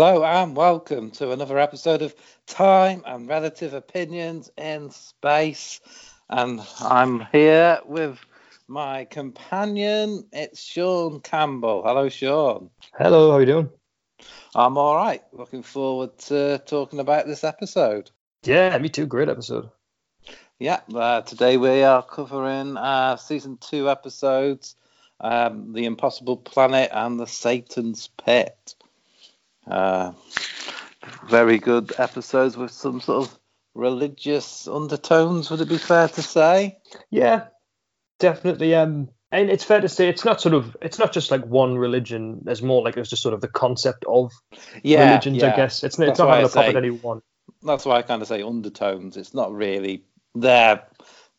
Hello and welcome to another episode of Time and Relative Opinions in Space. And I'm here with my companion. It's Sean Campbell. Hello, Sean. Hello, how are you doing? I'm all right. Looking forward to talking about this episode. Yeah, me too. Great episode. Yeah, uh, today we are covering uh, season two episodes um, The Impossible Planet and The Satan's Pit. Uh, very good episodes with some sort of religious undertones, would it be fair to say? Yeah, definitely. Um, and it's fair to say it's not sort of it's not just like one religion. There's more like it's just sort of the concept of Yeah, religions. yeah. I guess it's, That's it's not having a pop at any one. That's why I kind of say undertones. It's not really there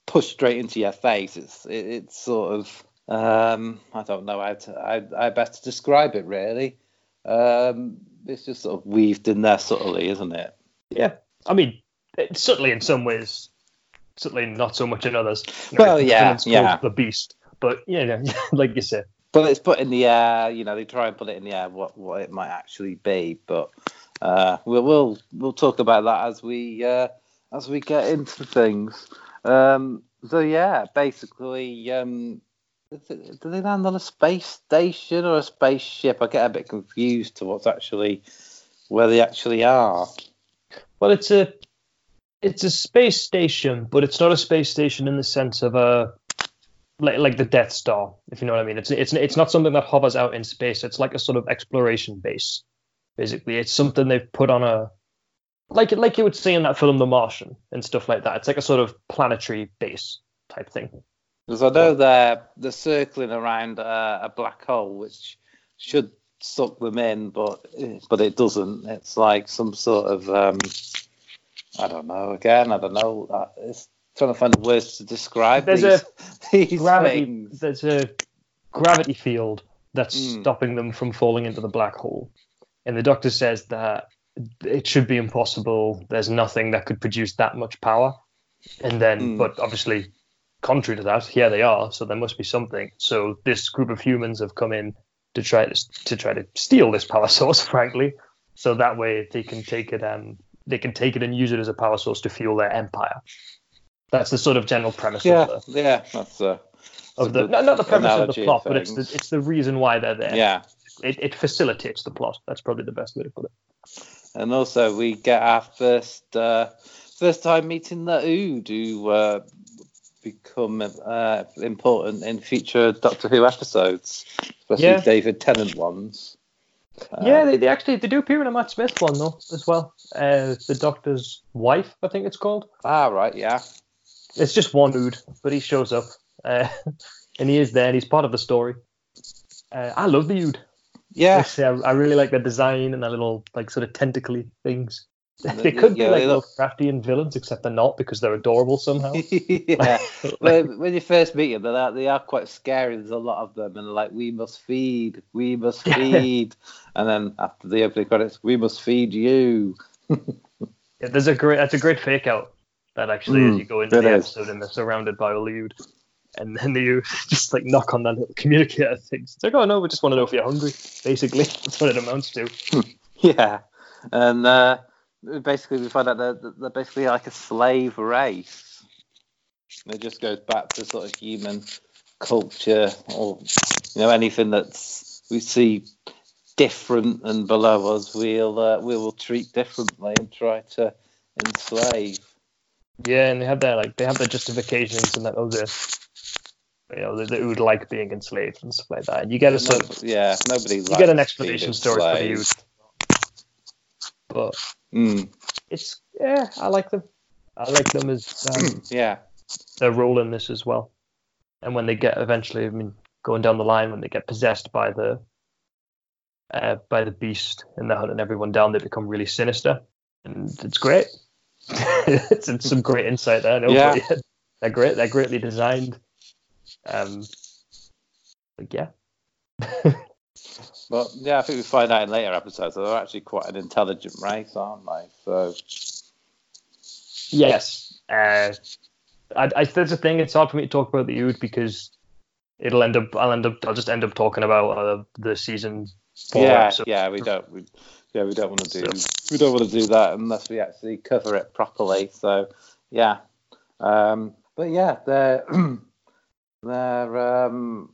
pushed straight into your face. It's it, it's sort of um, I don't know how to I, I best describe it really. Um, it's just sort of weaved in there subtly, isn't it? Yeah, I mean, certainly in some ways, certainly not so much in others. You know, Well, yeah, yeah. the beast, but you know, like you said, But it's put in the air. You know, they try and put it in the air what what it might actually be. But uh, we'll we'll we'll talk about that as we uh, as we get into things. Um, so yeah, basically, um, do they land on a space station or a spaceship? I get a bit confused to what's actually where they actually are. Well, it's a it's a space station, but it's not a space station in the sense of a like, like the Death Star, if you know what I mean. It's it's it's not something that hovers out in space. It's like a sort of exploration base. Basically, it's something they've put on a like like you would see in that film The Martian and stuff like that. It's like a sort of planetary base type thing. Because I know they're they're circling around uh, a black hole, which should suck them in, but but it doesn't. It's like some sort of um, I don't know. Again, I don't know. Uh, It's trying to find the words to describe There's these, these Gravity. things. There's a gravity field that's Mm. stopping them from falling into the black hole, and the doctor says that it should be impossible. There's nothing that could produce that much power. And then, Mm. but obviously, contrary to that, here they are. So there must be something. So this group of humans have come in to try to to try to steal this power source, frankly. So that way they can take it um they can take it and use it as a power source to fuel their empire. That's the sort of general premise Yeah, of the yeah. That's uh, of the not, not the premise of the plot, but it's the it's the reason why they're there. yeah. It, it facilitates the plot. That's probably the best way to put it. And also, we get our first uh, first time meeting the Ood, who uh, become uh, important in future Doctor Who episodes, especially Yeah. David Tennant ones. Uh, yeah, they, they actually they do appear in a Matt Smith one though as well. Uh, the Doctor's wife, I think it's called. Ah, right, yeah. It's just one Ood, but he shows up, uh, and he is there, and he's part of the story. Uh, I love the Ood. Yeah. I, I, I really like the design and the little like sort of tentacly things. The- they could be like look- Lovecraftian villains, except they're not because they're adorable somehow. yeah. when, when you first meet them, they're, they are quite scary. There's a lot of them, and they're like, "We must feed, we must feed," and then after the opening credits, "We must feed you." Yeah, there's a great that's a great fake out that actually as Mm, you go into the is. episode and they're surrounded by all the Ood. And then you just like knock on that little communicator thing. It's like, oh no, we just want to know if you're hungry. Basically, that's what it amounts to. Yeah, and uh, basically we find out they're, they're basically like a slave race. It just goes back to sort of human culture, or you know anything that's we see different and below us, we'll uh, we will treat differently and try to enslave. Yeah, and they have their like they have their justifications and that oh the you know they, the Ood like being enslaved and stuff like that. And you get a sort of yeah, nobody. you get an explanation story for the Ood. But Mm, it's yeah, I like them. I like them as um, yeah, their role in this as well. And when they get eventually, I mean, going down the line, when they get possessed by the uh, by the beast and they're hunting everyone down, they become really sinister, and it's great. it's, it's some great insight there. Know, Yeah. they're great. They're greatly designed. Um, but yeah, but yeah, I think we find out in later episodes that they're actually quite an intelligent race, aren't they? So yes. Uh, I, I that's the thing. It's hard for me to talk about the Ood because it'll end up. I'll end up. I'll just end up talking about uh, the season four yeah, episode. yeah, we don't. We, yeah, we don't want to do we don't want to do that unless we actually cover it properly. So yeah, um, but yeah, they're they're um,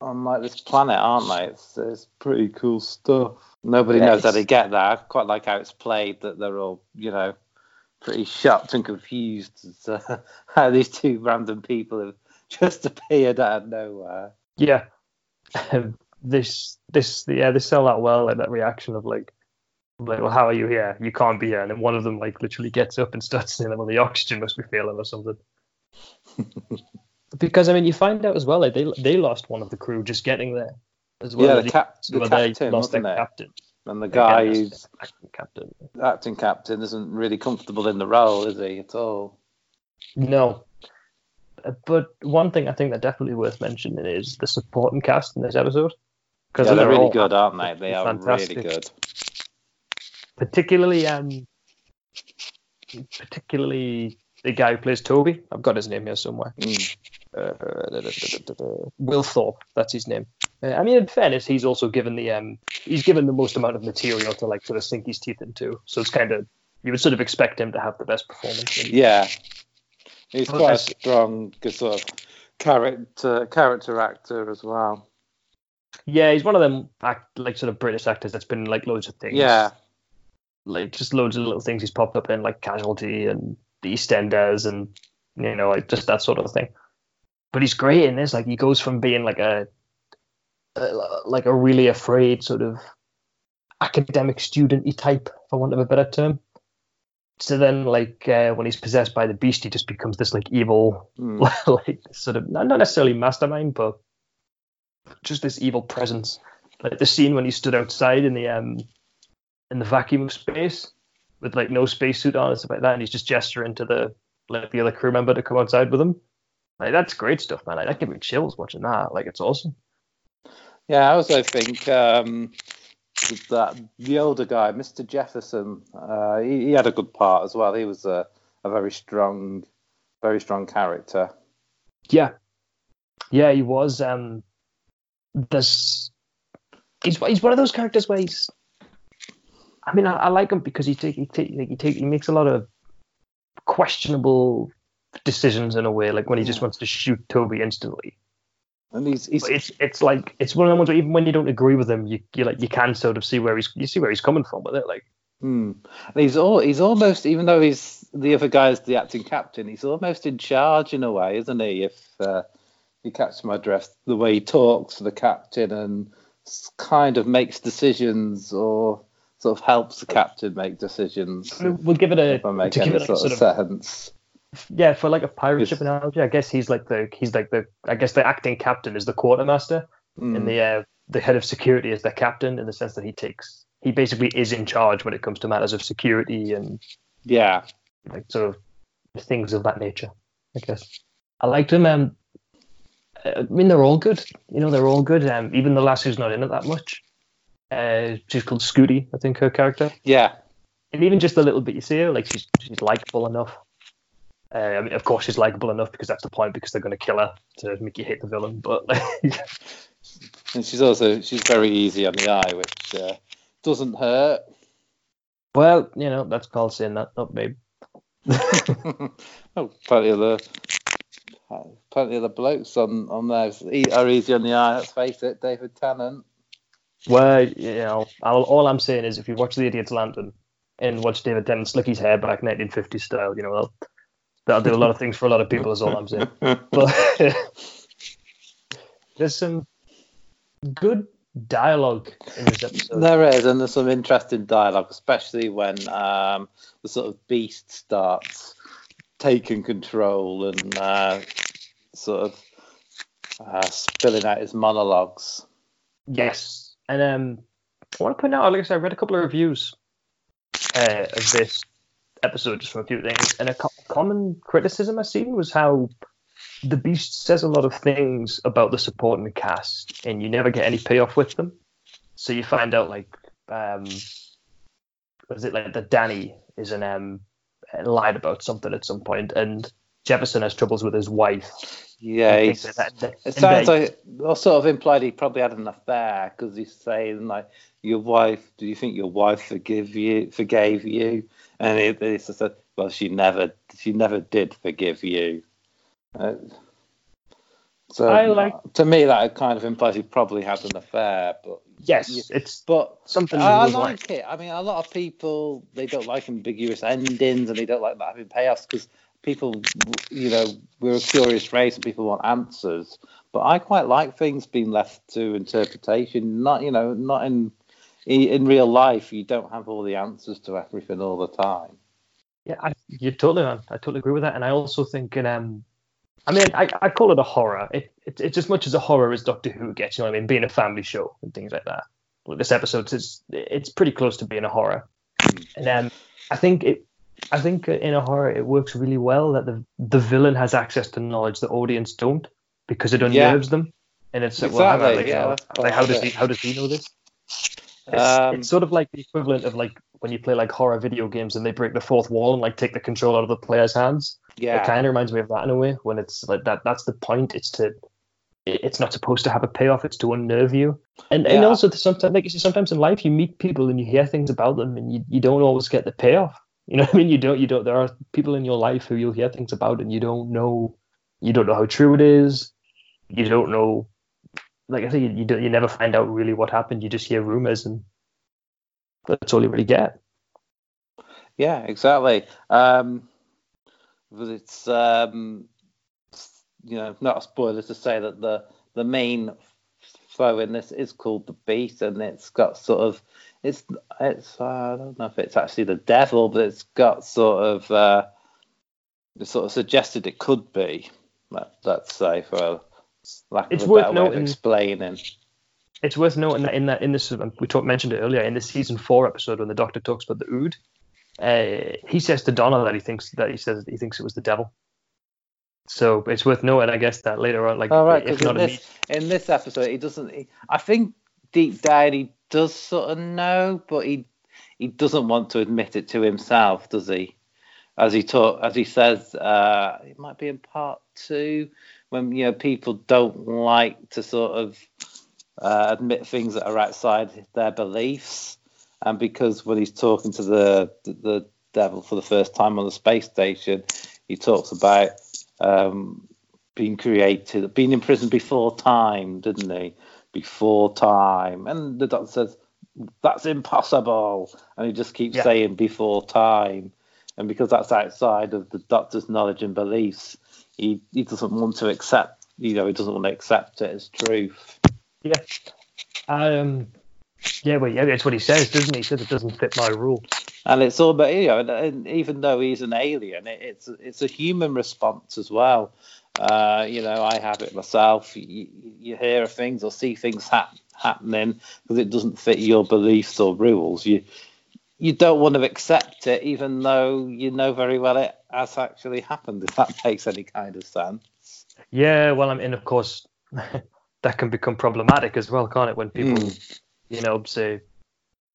on like this planet, aren't they? It's, it's pretty cool stuff. Nobody yes. knows how they get there. I quite like how it's played that they're all you know pretty shocked and confused as to how these two random people have just appeared out of nowhere. Yeah. this this yeah they sell that well like that reaction of like like well how are you here you can't be here and then one of them like literally gets up and starts saying well the oxygen must be failing or something because I mean you find out as well like they they lost one of the crew just getting there as well yeah the, cap- the captain lost their captain and the guy Again, who's acting captain acting captain isn't really comfortable in the role is he at all no but one thing I think that definitely worth mentioning is the supporting cast in this episode. Because yeah, they're, they're really good, aren't they? They are fantastic. really good. Particularly, um, particularly the guy who plays Toby. I've got his name here somewhere. Mm. Uh, Will Thorp, that's his name. Uh, I mean, in fairness, he's also given the um, he's given the most amount of material to like sort of sink his teeth into. So it's kind of you would sort of expect him to have the best performance. Yeah, He's quite a strong sort of character character actor as well. Yeah, he's one of them act like sort of British actors that's been like loads of things. Yeah. Like just loads of little things he's popped up in, like Casualty and The EastEnders, and you know, like just that sort of thing. But he's great in this. Like he goes from being like a, a like a really afraid sort of academic studenty type, for want of a better term, so then like uh, when he's possessed by the beast he just becomes this like evil mm. like sort of not necessarily mastermind but just this evil presence like the scene when he stood outside in the um in the vacuum of space with like no spacesuit on and stuff like that and he's just gesturing to the like the other crew member to come outside with him like that's great stuff man like that gave me chills watching that like it's awesome yeah i also think um that the older guy, Mr. Jefferson, uh, he, he, had a good part as well. He was a, a very strong, very strong character. Yeah, yeah, he was. Um, this he's he's one of those characters where he's. I mean, I, I like him because he take he take he take he makes a lot of questionable decisions in a way, like when he just wants to shoot Toby instantly. And he's, he's it's it's like it's one of the ones where even when you don't agree with him, you you like you can sort of see where he's you see where he's coming from with it. Like, hmm. and he's all he's almost even though he's the other guy's the acting captain, he's almost in charge in a way, isn't he? If uh, you catch my drift, the way he talks to the captain and kind of makes decisions or sort of helps the captain make decisions. We'll give it a to give it a sort, sort of sense yeah, for like a pirate ship analogy, I guess he's like the he's like the I guess the acting captain is the quartermaster, mm. and the uh, the head of security is the captain in the sense that he takes he basically is in charge when it comes to matters of security and yeah, like sort of things of that nature. I guess I liked him. Um, I mean, they're all good. You know, they're all good. Um, even the lass who's not in it that much. Uh, she's called Scooti, I think her character. Yeah. And even just a little bit you see her, like she's she's likable enough. Uh, I mean, of course, she's likable enough because that's the point because they're going to kill her to make you hate the villain. But and she's also she's very easy on the eye, which uh, doesn't hurt. Well, you know that's called saying that, not me. oh, plenty of the plenty of the blokes on on there are easy on the eye. Let's face it, David Tennant. Well, you know, I'll, all I'm saying is if you watch The Idiot's Lantern and watch David Tennant slick his hair back 1950s style, you know, that'll do a lot of things for a lot of people. Is all I'm saying. But there's some good dialogue in this episode. There is, and there's some interesting dialogue, especially when um, the sort of beast starts taking control and uh, sort of uh, spilling out his monologues. Yes, and um, I want to point out, like I said, I read a couple of reviews uh, of this episode just from a few things, and a common criticism I've seen was how the Beast says a lot of things about the supporting cast, and you never get any payoff with them. So you find out like, um, was it like that Danny is an um lied about something at some point, and Jefferson has troubles with his wife, Yeah, I he's, that- that- it sounds they- like well, sort of implied he probably had an affair because he's saying like, "Your wife? Do you think your wife forgive you? Forgave you?" And it, it's just a, well, she never, she never did forgive you. Uh, so I like- to me that kind of implies he probably had an affair, but yes, it's but something. I, I you would like it. I mean, a lot of people they don't like ambiguous endings and they don't like not having payoffs because people, you know, we're a curious race and people want answers. But I quite like things being left to interpretation. Not, you know, not in, in real life. You don't have all the answers to everything all the time. Yeah, I, you're totally on. I totally agree with that. And I also think, in, um, I mean, I, I call it a horror. It, it, it's as much as a horror as Doctor Who gets. You know what I mean? Being a family show and things like that. Well, this episode is it's pretty close to being a horror. And um, I think it, I think in a horror it works really well that the the villain has access to knowledge the audience don't because it Yeah. unnerves them. And it's like, well, hang like, yeah, how- like, how does he how does he know this? It's, Um, it's sort of like the equivalent of like when you play like horror video games and they break the fourth wall and like take the control out of the player's hands. Yeah, it kind of reminds me of that in a way when it's like that. That's the point. It's to. It's not supposed to have a payoff. It's to unnerve you. And and also sometimes like you see, sometimes in life you meet people and you hear things about them and you, you don't always get the payoff. You know what I mean? You don't you don't. There are people in your life who you'll hear things about and you don't know. You don't know how true it is. You don't know. Like I say, you you, don't, you never find out really what happened. You just hear rumors and that's all you really get. yeah, exactly. Um, but it's um, you know not a spoiler to say that the the main foe in this is called the Beast, and it's got sort of it's it's uh, I don't know if it's actually the devil, but it's got sort of uh, it's sort of suggested it could be. Let, let's say for lack It's of a worth better way of explaining. It's worth noting that in that in this we talked mentioned it earlier in the season four episode when the doctor talks about the ood, uh, he says to Donna that he thinks that he says he thinks it was the devil. So it's worth noting, I guess, that later on, like All right, if because in this in this episode, he doesn't. He, I think deep down he does sort of know, but he he doesn't want to admit it to himself, does he? As he talk, as he says, uh, it might be in part two when you know people don't like to sort of uh, admit things that are outside their beliefs, and because when he's talking to the the, the devil for the first time on the space station, he talks about um, being created, being in prison before time, didn't he? Before time, and the doctor says that's impossible, and he just keeps Yeah. saying before time, and because that's outside of the doctor's knowledge and beliefs, he he doesn't want to accept, you know, he doesn't want to accept it as truth. Yeah, um, yeah, well, yeah, that's what he says, doesn't he? He says it doesn't fit my rule. And it's all about you know, and, even though he's an alien, it, it's it's a human response as well. Uh, you know, I have it myself. You, you hear things or see things hap- happening because it doesn't fit your beliefs or rules. You you don't want to accept it, even though you know very well it has actually happened. If that makes any kind of sense. Yeah, well, I mean, of course, that can become problematic as well, can't it? When people, Mm. you know, say,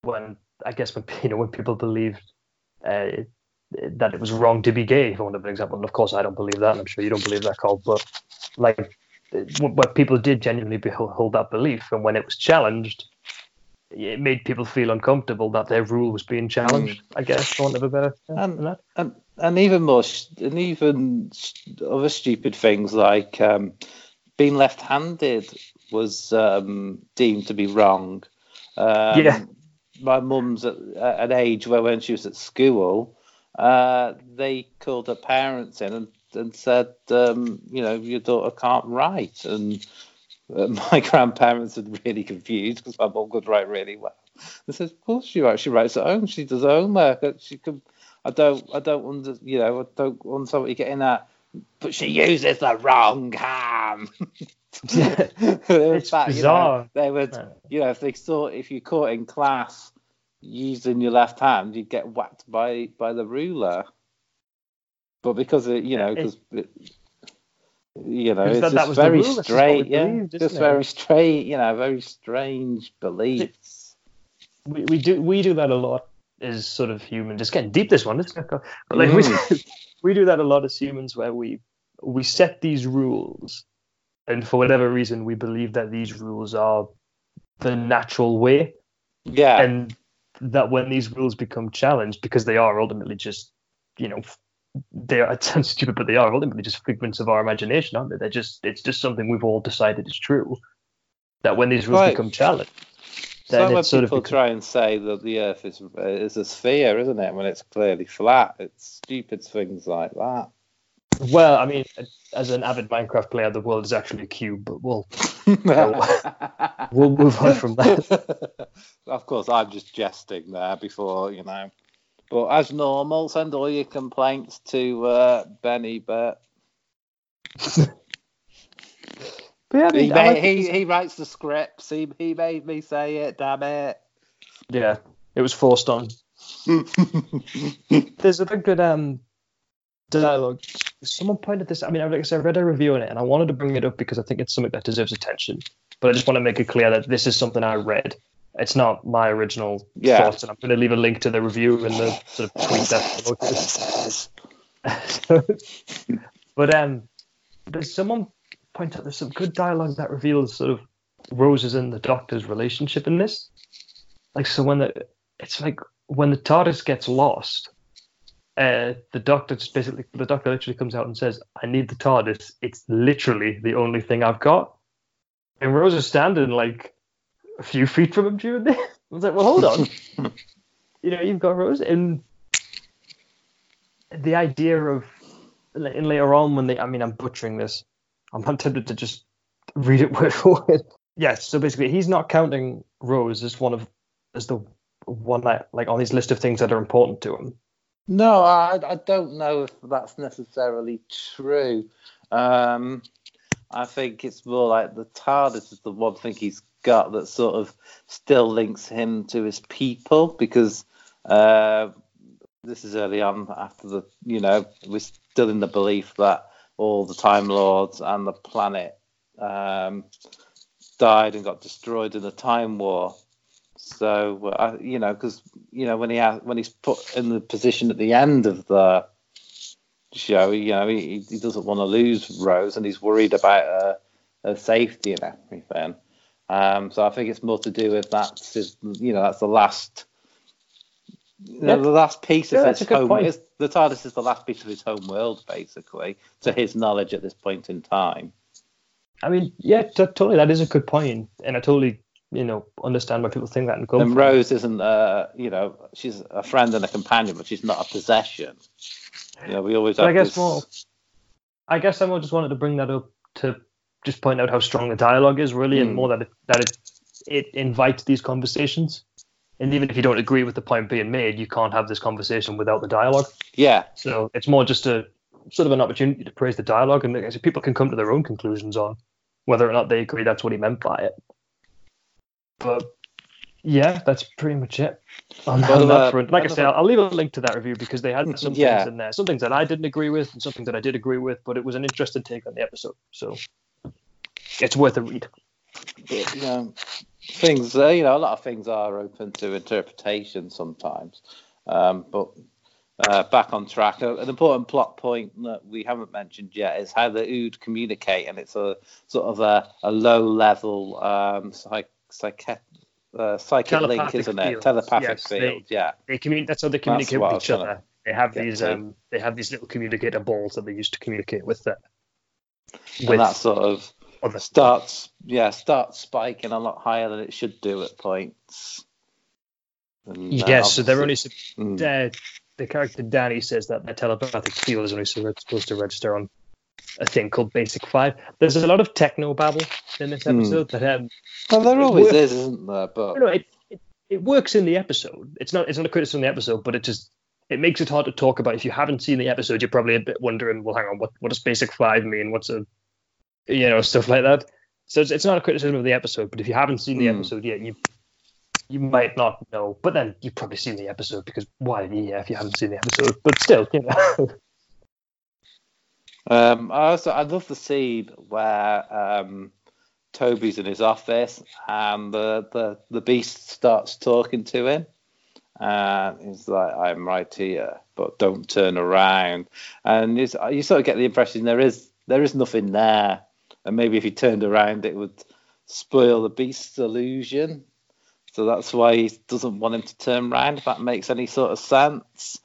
when I guess when you know when people believe uh, that it was wrong to be gay, for want of an example. And of course, I don't believe that, and I'm sure you don't believe that, Carl. But like, where people did genuinely hold that belief, and when it was challenged, it made people feel uncomfortable that their rule was being challenged. I guess, for want of a better than that. and and even more and even other stupid things like um, being left-handed was um, deemed to be wrong. Um, Yeah. My mum's at, at an age where when she was at school, uh, they called her parents in and, and said, um, you know, your daughter can't write. And uh, my grandparents were really confused because my mum could write really well. They said, of course she writes. She writes at home. She does her homework. She can I don't, I don't under, you know, I don't understand what you're getting at. But she uses the wrong hand. It's bizarre. they would, you know, if they saw, if you caught in class using your left hand, you'd get whacked by by the ruler. But because it, you know, because you know, Because it's that- that just was the very rule, that's just what straight, yeah, believed, just it? very straight, you know, very strange beliefs. we, we do we do that a lot as sort of human. Just getting deep this one, isn't it? But like Mm. we do that a lot as humans, where we we set these rules, and for whatever reason, we believe that these rules are the natural way, Yeah. and that when these rules become challenged, because they are ultimately just, you know, they are. It sounds stupid, but they are ultimately just figments of our imagination, aren't they? They're just. It's just something we've all decided is true. That when these rules Right. become challenged, then when it sort people becomes, try and say that the Earth is is a sphere, isn't it? When it's clearly flat, it's stupid things like that. Well, I mean, as an avid Minecraft player, the world is actually a cube, but we'll we'll move on from that. of course, I'm just jesting there before you know. But as normal, send all your complaints to uh, Benny. But But yeah, I he, mean, I made, like he he writes the scripts. He he made me say it. Damn it. yeah, it was forced on. There's a good um dialogue. Someone pointed this. I mean, like I said, I read a review on it, and I wanted to bring it up because I think it's something that deserves attention. But I just want to make it clear that this is something I read. It's not my original Yeah. thoughts, and I'm going to leave a link to the review in the sort of tweet that. but um, there's someone point out there's some good dialogue that reveals sort of Rose's and the Doctor's relationship in this. Like so when the it's like when the TARDIS gets lost, uh, the Doctor just basically the Doctor literally comes out and says, "I need the TARDIS. It's literally the only thing I've got." And Rose is standing like a few feet from him during this. I was like, "Well, hold on." you know, you've got Rose, and the idea of and later on when they, I mean, I'm butchering this. I'm tempted to just read it word for word. Yes, so basically, he's not counting Rose as one of as the one that like on his list of things that are important to him. No, I, I don't know if that's necessarily true. Um, I think it's more like the TARDIS is the one thing he's got that sort of still links him to his people because uh, this is early on after the, you know, we're still in the belief that all the Time Lords and the planet um, died and got destroyed in the Time War. So uh, you know, because you know when he ha- when he's put in the position at the end of the show, you know he, he doesn't want to lose Rose, and he's worried about her, her safety and everything. Um, so I think it's more to do with that's his, you know that's the last. Yeah. The last piece of Yeah, his home, is, the TARDIS is the last piece of his home world, basically, to his knowledge at this point in time. I mean, yeah, t- totally. That is a good point, and I totally, you know, understand why people think that and And. Rose isn't, uh, you know, she's a friend and a companion, but she's not a possession. You know, we always have I guess this. more. I guess I more just wanted to bring that up to just point out how strong the dialogue is, really, and Hmm. more that it, that it it invites these conversations. And even if you don't agree with the point being made, you can't have this conversation without the dialogue. Yeah, So it's more just a sort of an opportunity to praise the dialogue, and guess people can come to their own conclusions on whether or not they agree that's what he meant by it. But yeah, that's pretty much it on, Well, on that uh, front. Like I said, I'll, I'll leave a link to that review because they had some Yeah. things in there, some things that I didn't agree with, and something that I did agree with. But it was an interesting take on the episode, so it's worth a read. but, things, uh, you know, a lot of things are open to interpretation sometimes. Um, but uh, back on track, uh, an important plot point that we haven't mentioned yet is how the Ood communicate, and it's a sort of a, a low level um, psych, psych, uh, psychic link, isn't it? Telepathic Yes, they- field, yeah. They communicate. That's how they communicate with each other. They have these um, they have these little communicator balls that they use to communicate with the And that sort of other starts yeah starts spiking a lot higher than it should do at points. And, uh, Yes, so they're only obviously- Mm. uh, the character Danny says that the telepathic field is only supposed to register on a thing called Basic Five. There's a lot of techno babble in this Hmm. episode that um, Well, there always works. is, isn't there? But you know, it, it it works in the episode. It's not it's not a criticism of the episode, but it just it makes it hard to talk about. If you haven't seen the episode, you're probably a bit wondering, well, hang on, what what does Basic Five mean? What's a you know stuff like that. So it's, it's not a criticism of the episode, but if you haven't seen the Hmm. episode yet, you you might not know. But then you've probably seen the episode because why yeah if you haven't seen the episode? But still, you know. um, I also I love the scene where um, Toby's in his office and the, the the beast starts talking to him, and he's like, "I'm right here, but don't turn around." And you sort of get the impression there is there is nothing there, and maybe if he turned around, it would spoil the beast's illusion. So that's why he doesn't want him to turn around. If that makes any sort of sense,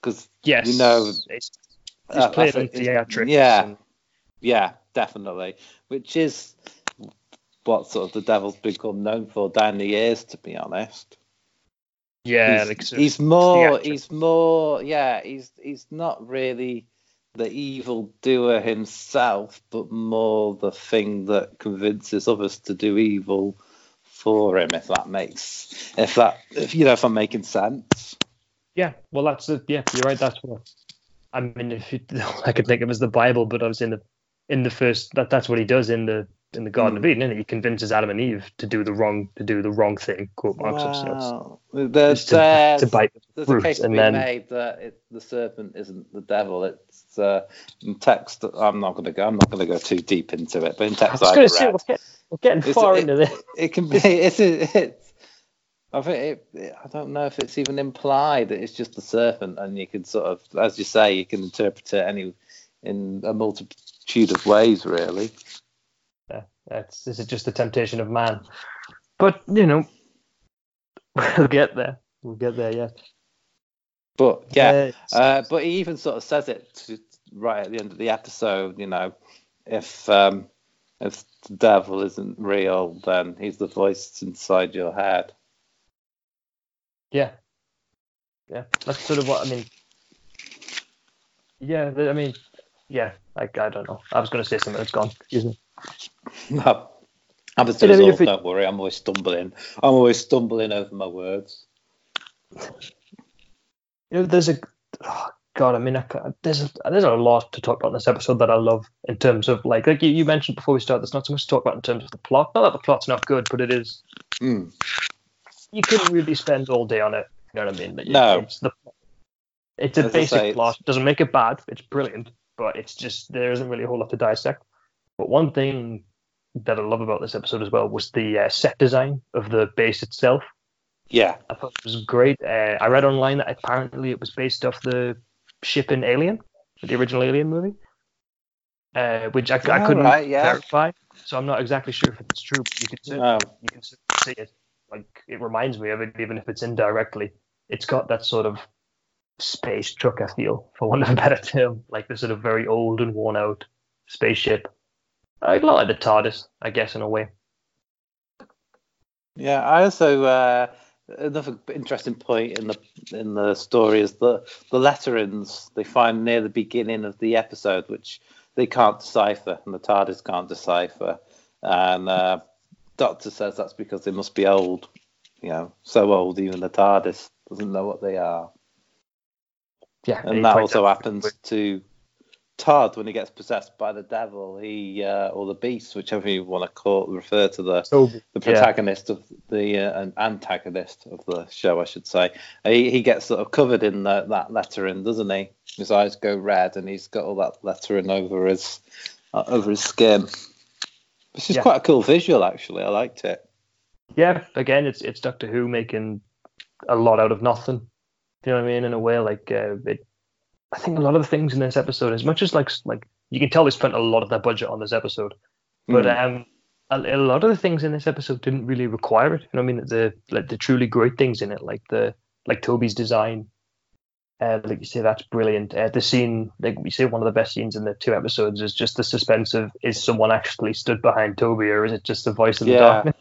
because yes, you know, it's, it's uh, played in theatrics. Yeah, and... yeah, definitely. Which is what sort of the devil's become known for down the years, to be honest. Yeah, he's, like, he's more, he's more, yeah, he's he's not really the evil doer himself, but more the thing that convinces others to do evil for him. If that makes, if that, if you know, if I'm making sense. Yeah, well, that's it. Yeah, you're right. That's what I mean. If you, I could think of as the Bible, but I was in the in the first that that's what he does in the in the Garden mm. of hmm. Eden, and he convinces Adam and Eve to do the wrong to do the wrong thing. Quote marks wow. There's, to, to bite the fruit, a case and then made that it, the serpent isn't the devil. It's uh, in text. I'm not going to go. I'm not going to go too deep into it. But in text, I was going to say we're, getting far it, into this. It, can be. It's. it's I think it, I don't know if it's even implied that it's just the serpent, and you can sort of, as you say, you can interpret it any in a multitude of ways, really. That's this is just the temptation of man. But you know, we'll get there. We'll get there. Yeah. But yeah, uh, uh, but he even sort of says it to, right at the end of the episode. You know, if um, if the devil isn't real, then he's the voice inside your head. Yeah. Yeah, that's sort of what I mean. Yeah, I mean, yeah, like I don't know. I was going to say something that's gone. Excuse me. No. I'm I mean, don't worry. I'm always stumbling. I'm always stumbling over my words. You know, there's a oh God. I mean, I, there's a, there's a lot to talk about in this episode that I love in terms of like like you, you mentioned before we start. There's not so much to talk about in terms of the plot. Not that the plot's not good, but it is. Mm. You couldn't really spend all day on it. You know what I mean? But no. It's, the, it's a As basic say, plot. Doesn't make it bad. It's brilliant, but it's just there isn't really a whole lot to dissect. But one thing that I love about this episode as well was the uh, set design of the base itself. Yeah, I thought it was great. Uh, I read online that apparently it was based off the ship in Alien, the original Alien movie, uh, which I, oh, I couldn't right, yeah. verify. So I'm not exactly sure if it's true. But you can certainly, you can see it. Like it reminds me of it, even if it's indirectly. It's got that sort of space trucker feel, for want of a better term, like the sort of very old and worn out spaceship I like the TARDIS, I guess, in a way. Yeah, I also uh, another interesting point in the in the story is the the letterings they find near the beginning of the episode, which they can't decipher, and the TARDIS can't decipher. And uh, Doctor says that's because they must be old, you know, so old even the TARDIS doesn't know what they are. Yeah, and that also happens to Todd, when he gets possessed by the devil, he uh, or the beast, whichever you want to call refer to the Toby. the protagonist yeah. of the uh, antagonist of the show, I should say. He, he gets sort of covered in the, that lettering, doesn't he? His eyes go red, and he's got all that lettering over his uh, over his skin. This is yeah. quite a cool visual, actually. I liked it. Yeah, again, it's it's Doctor Who making a lot out of nothing. Do you know what I mean? In a way, like uh, it I think a lot of the things in this episode, as much as like like you can tell they spent a lot of their budget on this episode, but mm. um, a, a, lot of the things in this episode didn't really require it. You know, I mean, the like the truly great things in it, like the like Toby's design, uh, like you say, that's brilliant. Uh, the scene, like we say, one of the best scenes in the two episodes is just the suspense of is someone actually stood behind Toby or is it just the voice in yeah. the darkness?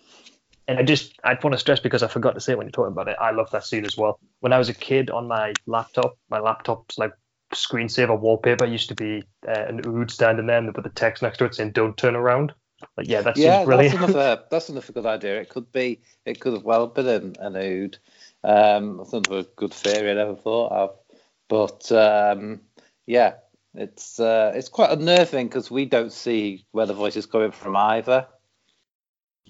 And I just I want to stress because I forgot to say when you're talking about it, I love that scene as well. When I was a kid on my laptop, my laptop's like screensaver wallpaper used to be uh, an ood standing there with the text next to it saying "Don't turn around." Like, yeah, that's yeah, brilliant. That's another that's another good idea. It could be it could have well been an, an ood. Um, that's another good theory I never thought of. But um, yeah, it's uh, it's quite unnerving because we don't see where the voice is coming from either.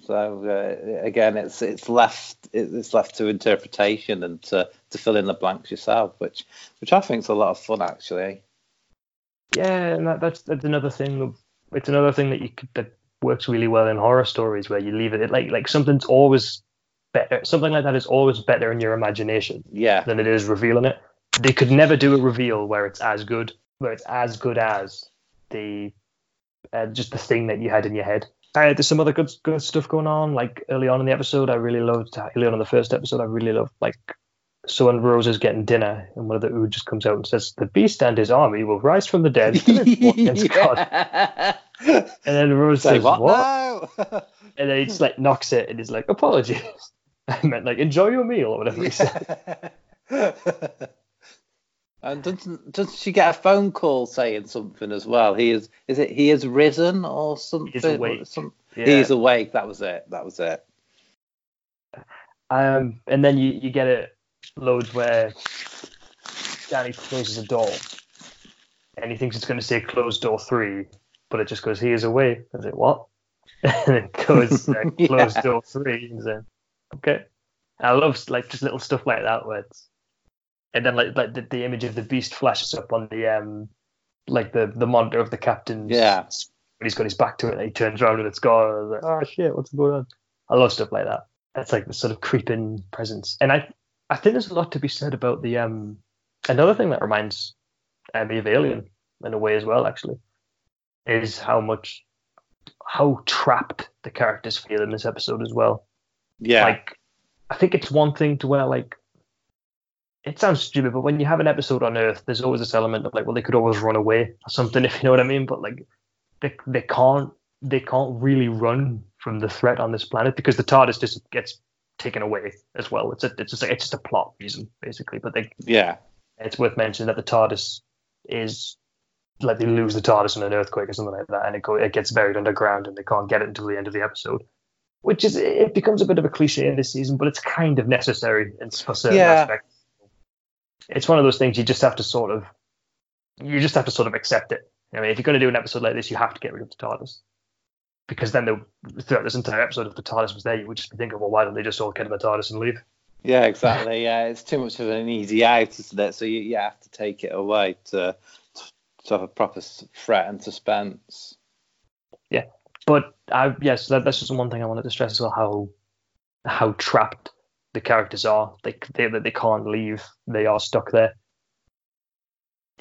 So uh, again, it's it's left it's left to interpretation and to, to fill in the blanks yourself, which which I think is a lot of fun actually. Yeah, and that, that's that's another thing. It's another thing that you could, that works really well in horror stories where you leave it like like something's always better. Something like that is always better in your imagination Yeah. than it is revealing it. They could never do a reveal where it's as good, where it's as good as the uh, just the thing that you had in your head. Uh, there's some other good good stuff going on. Like early on in the episode, I really loved early on in the first episode. I really loved like so when Rose is getting dinner and one of the Ood just comes out and says, "The Beast and his army will rise from the dead and enforce God." yeah. And then Rose Say says, what, "What?" And then he just like knocks it and he's like, "Apologies." I meant like enjoy your meal or whatever he said. and doesn't doesn't she get a phone call saying something as well? He is is it he is risen or something? awake. Some, Yeah. He's awake. That was it. That was it. Um, and then you, you get it loads where Danny closes a door and he thinks it's going to say closed door three, but it just goes, he is away. I say, what? and it goes, uh, closed Yeah. door three. And then, okay. I love like just little stuff like that where it's, and then like like the, the image of the beast flashes up on the um like the the monitor of the captain's Yeah. when he's got his back to it and he turns around and it's gone. I was like, oh shit, what's going on? I love stuff like that. That's like the sort of creeping presence. And I I think there's a lot to be said about the um another thing that reminds uh, me of Alien in a way as well, actually, is how much how trapped the characters feel in this episode as well. Yeah. Like I think it's one thing to where like it sounds stupid, but when you have an episode on Earth, there's always this element of like, well, they could always run away or something, if you know what I mean. But like, they they can't they can't really run from the threat on this planet because the TARDIS just gets taken away as well. It's a, it's just it's just a plot reason basically. But they, yeah. it's worth mentioning that the TARDIS is like they lose the TARDIS in an earthquake or something like that, and it go it gets buried underground and they can't get it until the end of the episode. Which is it becomes a bit of a cliche in this season, but it's kind of necessary in, for certain Yeah. aspects. It's one of those things you just have to sort of you just have to sort of accept it. I mean, if you're going to do an episode like this, you have to get rid of the TARDIS. Because then the, throughout this entire episode, if the TARDIS was there, you would just be thinking, well, why don't they just all get in the TARDIS and leave? Yeah, exactly. Yeah, it's too much of an easy out, isn't it? So you, you have to take it away to, to have a proper threat and suspense. Yeah, but I, yes, that, that's just one thing I wanted to stress as well how how trapped the characters are. They they they can't leave. They are stuck there.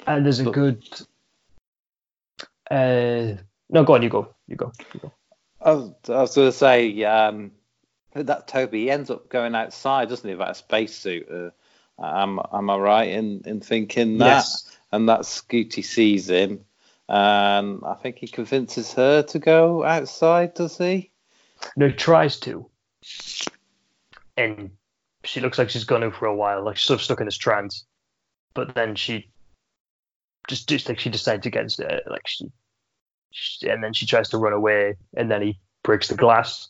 And there's a But- good. Uh, no, go on. You go. You go. You go. I was, I was going to say um, that Toby ends up going outside, doesn't he, without a spacesuit? Uh, am, am I right in, in thinking that? Yes. And that Scooti sees him, and I think he convinces her to go outside, does he? No, he tries to. And she looks like she's gone out for a while, like she's sort of stuck in this trance. But then she just just like she decides to get uh, like she, she and then she tries to run away and then he breaks the glass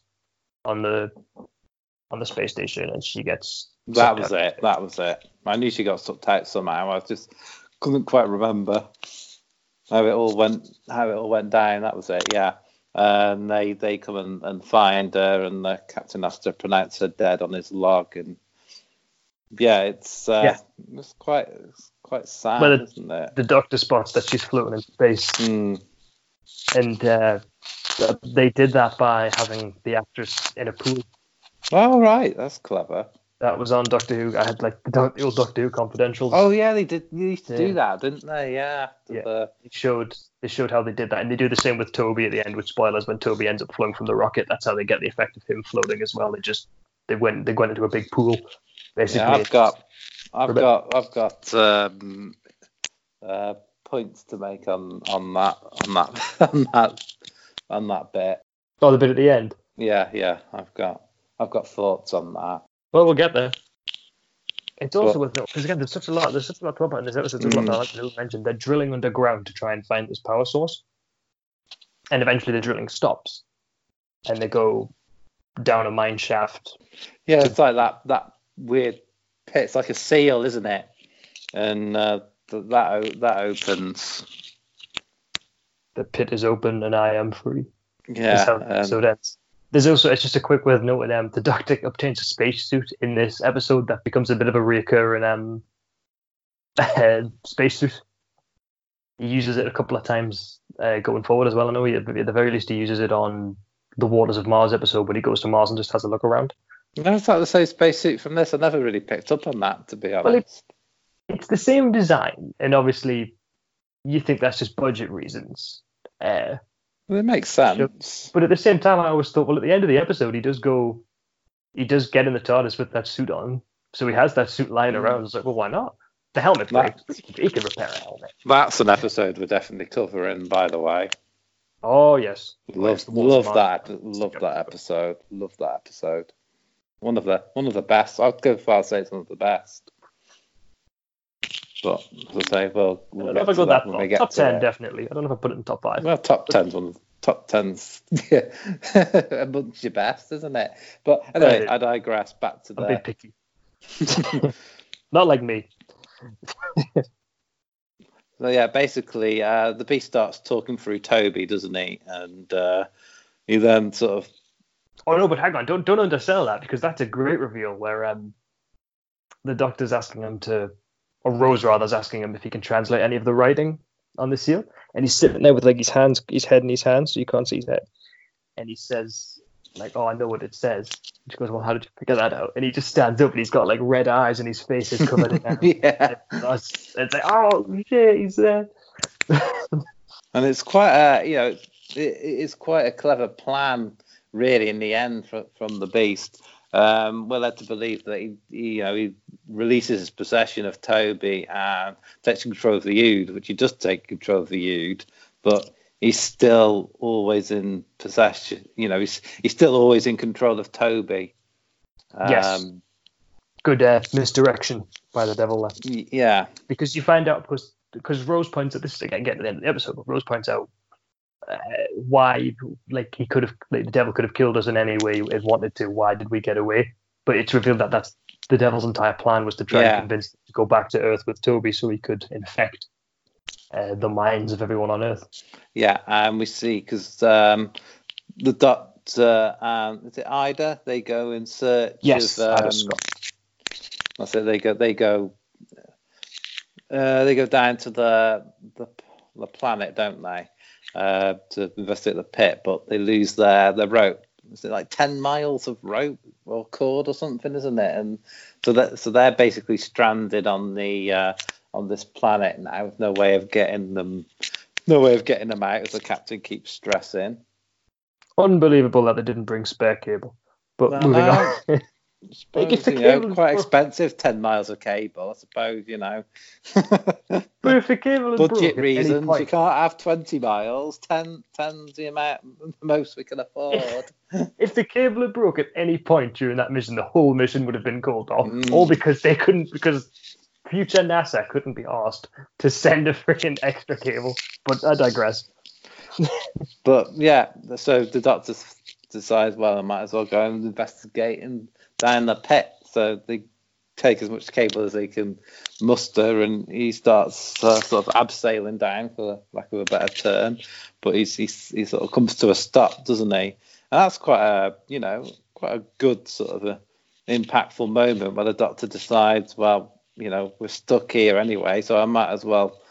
on the on the space station and she gets That was out. it. That was it. I knew she got sucked out somehow. I just couldn't quite remember how it all went. How it all went down. That was it. Yeah. And they they come and, and find her, and the captain has to pronounce her dead on his log. And yeah, it's uh, Yeah. it's quite it's quite sad, Well, it? The doctor spots that she's floating in space Mm. and uh, they did that by having the actress in a pool. Oh right, that's clever. That was on Doctor Who. I had like the, old Doctor Who confidentials. Oh yeah, they did. They used to Yeah. do that, didn't they? Yeah. Yeah. The- They showed they showed how they did that, and they do the same with Toby at the end. With spoilers, when Toby ends up floating from the rocket, that's how they get the effect of him floating as well. They just they went they went into a big pool, basically. Yeah, I've got, I've got, I've got um, uh, points to make on on that on that on that on that bit. oh, the bit at the end. Yeah, yeah, I've got I've got thoughts on that. Well, we'll get there. It's also Well- worth because again, there's such a lot. There's such a lot to talk about in this episode. There's a lot Mm. that I like to mention. They're drilling underground to try and find this power source, and eventually the drilling stops, and they go down a mine shaft. Yeah, it's like that that weird pit. It's like a seal, isn't it? And uh, th- that o- that opens. The pit is open, and I am free. Yeah, So That's um, episode ends. There's also it's just a quick word note um, the Doctor obtains a spacesuit in this episode that becomes a bit of a reoccurring um uh, spacesuit. He uses it a couple of times uh, going forward as well. I know he, at the very least he uses it on the Waters of Mars episode when he goes to Mars and just has a look around. No, it's like the same spacesuit from this. I never really picked up on that, to be honest. Well, it's it's the same design, and obviously, you think that's just budget reasons. Uh, it makes sense. but at the same time, I always thought, well, at the end of the episode, he does go, he does get in the TARDIS with that suit on, so he has that suit lying Mm. around. It's like, well, why not? The helmet breaks. He can repair a helmet. That's an episode we're definitely covering, by the way. Oh yes, Love, Yes, the Walter love that, episode. love that episode. Love that episode. One of the one of the best. I'd go far as say it's one of the best. But as I say, well, I we'll don't know if I go that far. Top to ten, it. definitely. I don't know if I put it in top five. Well, top ten's one. of- Top ten's yeah, amongst your best, isn't it? But anyway. I digress. Back to I'm a bit the picky. Not like me. So yeah, basically, uh, the beast starts talking through Toby, doesn't he? And uh, he then sort of Oh no, but hang on, don't don't undersell that because that's a great reveal where um the doctor's asking him to or Rose rather is asking him if he can translate any of the writing on the seal. And he's sitting there with like his hands his head in his hands so you can't see his head. And he says like, Oh, I know what it says. And she goes, Well, how did you figure that out? And he just stands up and he's got like red eyes and his face is covered in yeah, It's it's like, oh shit, he's there. and it's quite a you know it, it's quite a clever plan, really. In the end, from, from the beast, um, we're led to believe that he, he, you know he releases his possession of Toby and takes control of the Ood, which he does take control of the Ood, but he's still always in possession. You know, he's he's still always in control of Toby. Yes. Um, Good uh, misdirection by the devil there. yeah. because you find out because because Rose points out this is again getting to the end of the episode, but Rose points out uh, why like he could have like the devil could have killed us in any way it wanted to. Why did we get away? But it's revealed that that's the devil's entire plan was to try Yeah. and convince to go back to Earth with Toby so he could infect uh, the minds of everyone on Earth. Yeah, and we see because um, the doctor and is it Ida? They go in search Yes, of. Ida Um, Scott. That's it. They go. They go. Uh, they go down to the the, the planet, don't they? Uh, to investigate the pit, but they lose their their rope. Is it like ten miles of rope or cord or something, isn't it? And so that so they're basically stranded on the uh, on this planet now with no way of getting them, no way of getting them out. As the captain keeps stressing. Unbelievable that they didn't bring spare cable. But moving no. on. If Suppose, you know, quite expensive, ten miles of cable. I suppose you know. but if the cable is budget reasons, you can't have 20 miles. 10, 10's the amount, the most we can afford. if the cable had broke at any point during that mission, the whole mission would have been called off. Mm. All because they couldn't, because future NASA couldn't be asked to send a freaking extra cable. But I digress. but yeah, so the doctor decides, well, I might as well go and investigate and down the pit. So they take as much cable as they can muster, and he starts uh, sort of abseiling down, for lack of a better term. But he's, he's, he sort of comes to a stop, doesn't he? And that's quite a, you know, quite a good sort of a impactful moment where the doctor decides, well, you know, we're stuck here anyway, so I might as well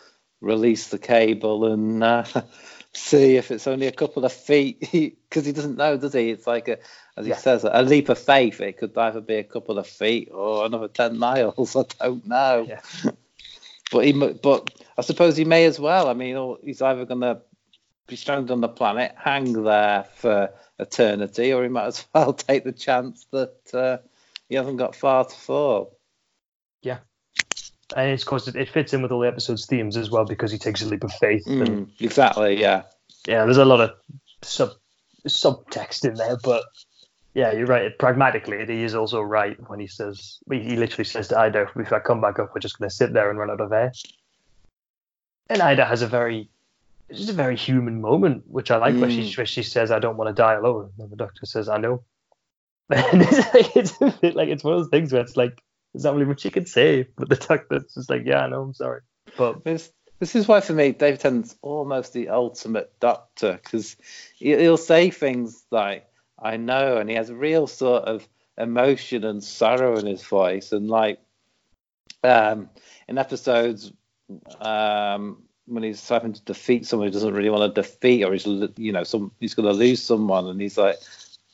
release the cable and uh, see if it's only a couple of feet because he doesn't know, does he? It's like a, as he Yeah. says, a leap of faith. It could either be a couple of feet or another ten miles. I don't know. Yeah. But he, but I suppose he may as well. I mean, he's either going to be stranded on the planet, hang there for eternity, or he might as well take the chance that uh, he hasn't got far to fall. And it's because it, it fits in with all the episode's themes as well because he takes a leap of faith. And Mm, exactly. Yeah. yeah, there's a lot of sub subtext in there, but yeah, you're right. Pragmatically, he is also right when he says he literally says to Ida, "If I come back up, we're just going to sit there and run out of air." And Ida has a very, it's just a very human moment, which I like, where she Mm. where she says, "I don't want to die alone," and the doctor says, "I know." And it's like it's a bit like it's one of those things where it's like there's not really much you can say, but the doctor's just like, "Yeah, I know, I'm sorry," but This this is why for me David Tennant's almost the ultimate doctor because he'll say things like I know and he has a real sort of emotion and sorrow in his voice. And like um, in episodes um, when he's having to defeat someone who doesn't really want to defeat or he's you know some he's going to lose someone and he's like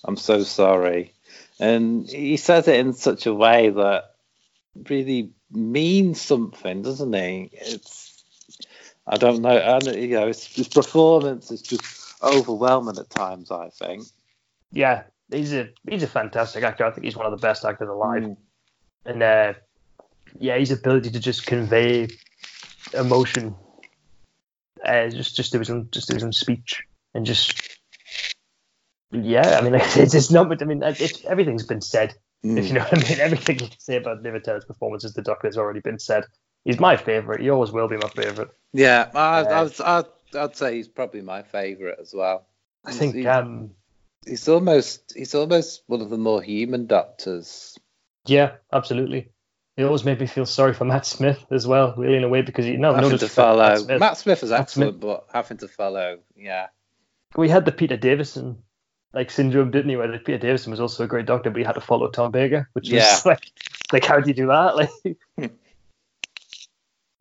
I'm so sorry. And he says it in such a way that really means something, doesn't he? It's I don't know, and you know, his, his performance is just overwhelming at times. I think. Yeah, he's a he's a fantastic actor. I think he's one of the best actors alive, Mm. and uh, yeah, his ability to just convey emotion, uh, just just through his own just through his own speech, and just yeah, I mean, it's just not. I mean, it's, everything's been said. Mm. If you know what I mean, everything you can say about David Tennant's performance as the Doctor has already been said. He's my favorite. He always will be my favorite. Yeah, I, Uh, I was, I'd, I'd say he's probably my favourite as well. I think he's, um, he's almost he's almost one of the more human doctors. Yeah, absolutely. It always made me feel sorry for Matt Smith as well, really, in a way, because you know, no having to to follow Matt Smith. Matt Smith is Matt excellent, but having to follow, yeah, We had the Peter Davison like syndrome, didn't he? Where Peter Davison was also a great doctor, but he had to follow Tom Baker, which Yeah. was like, like how do you do that? Like,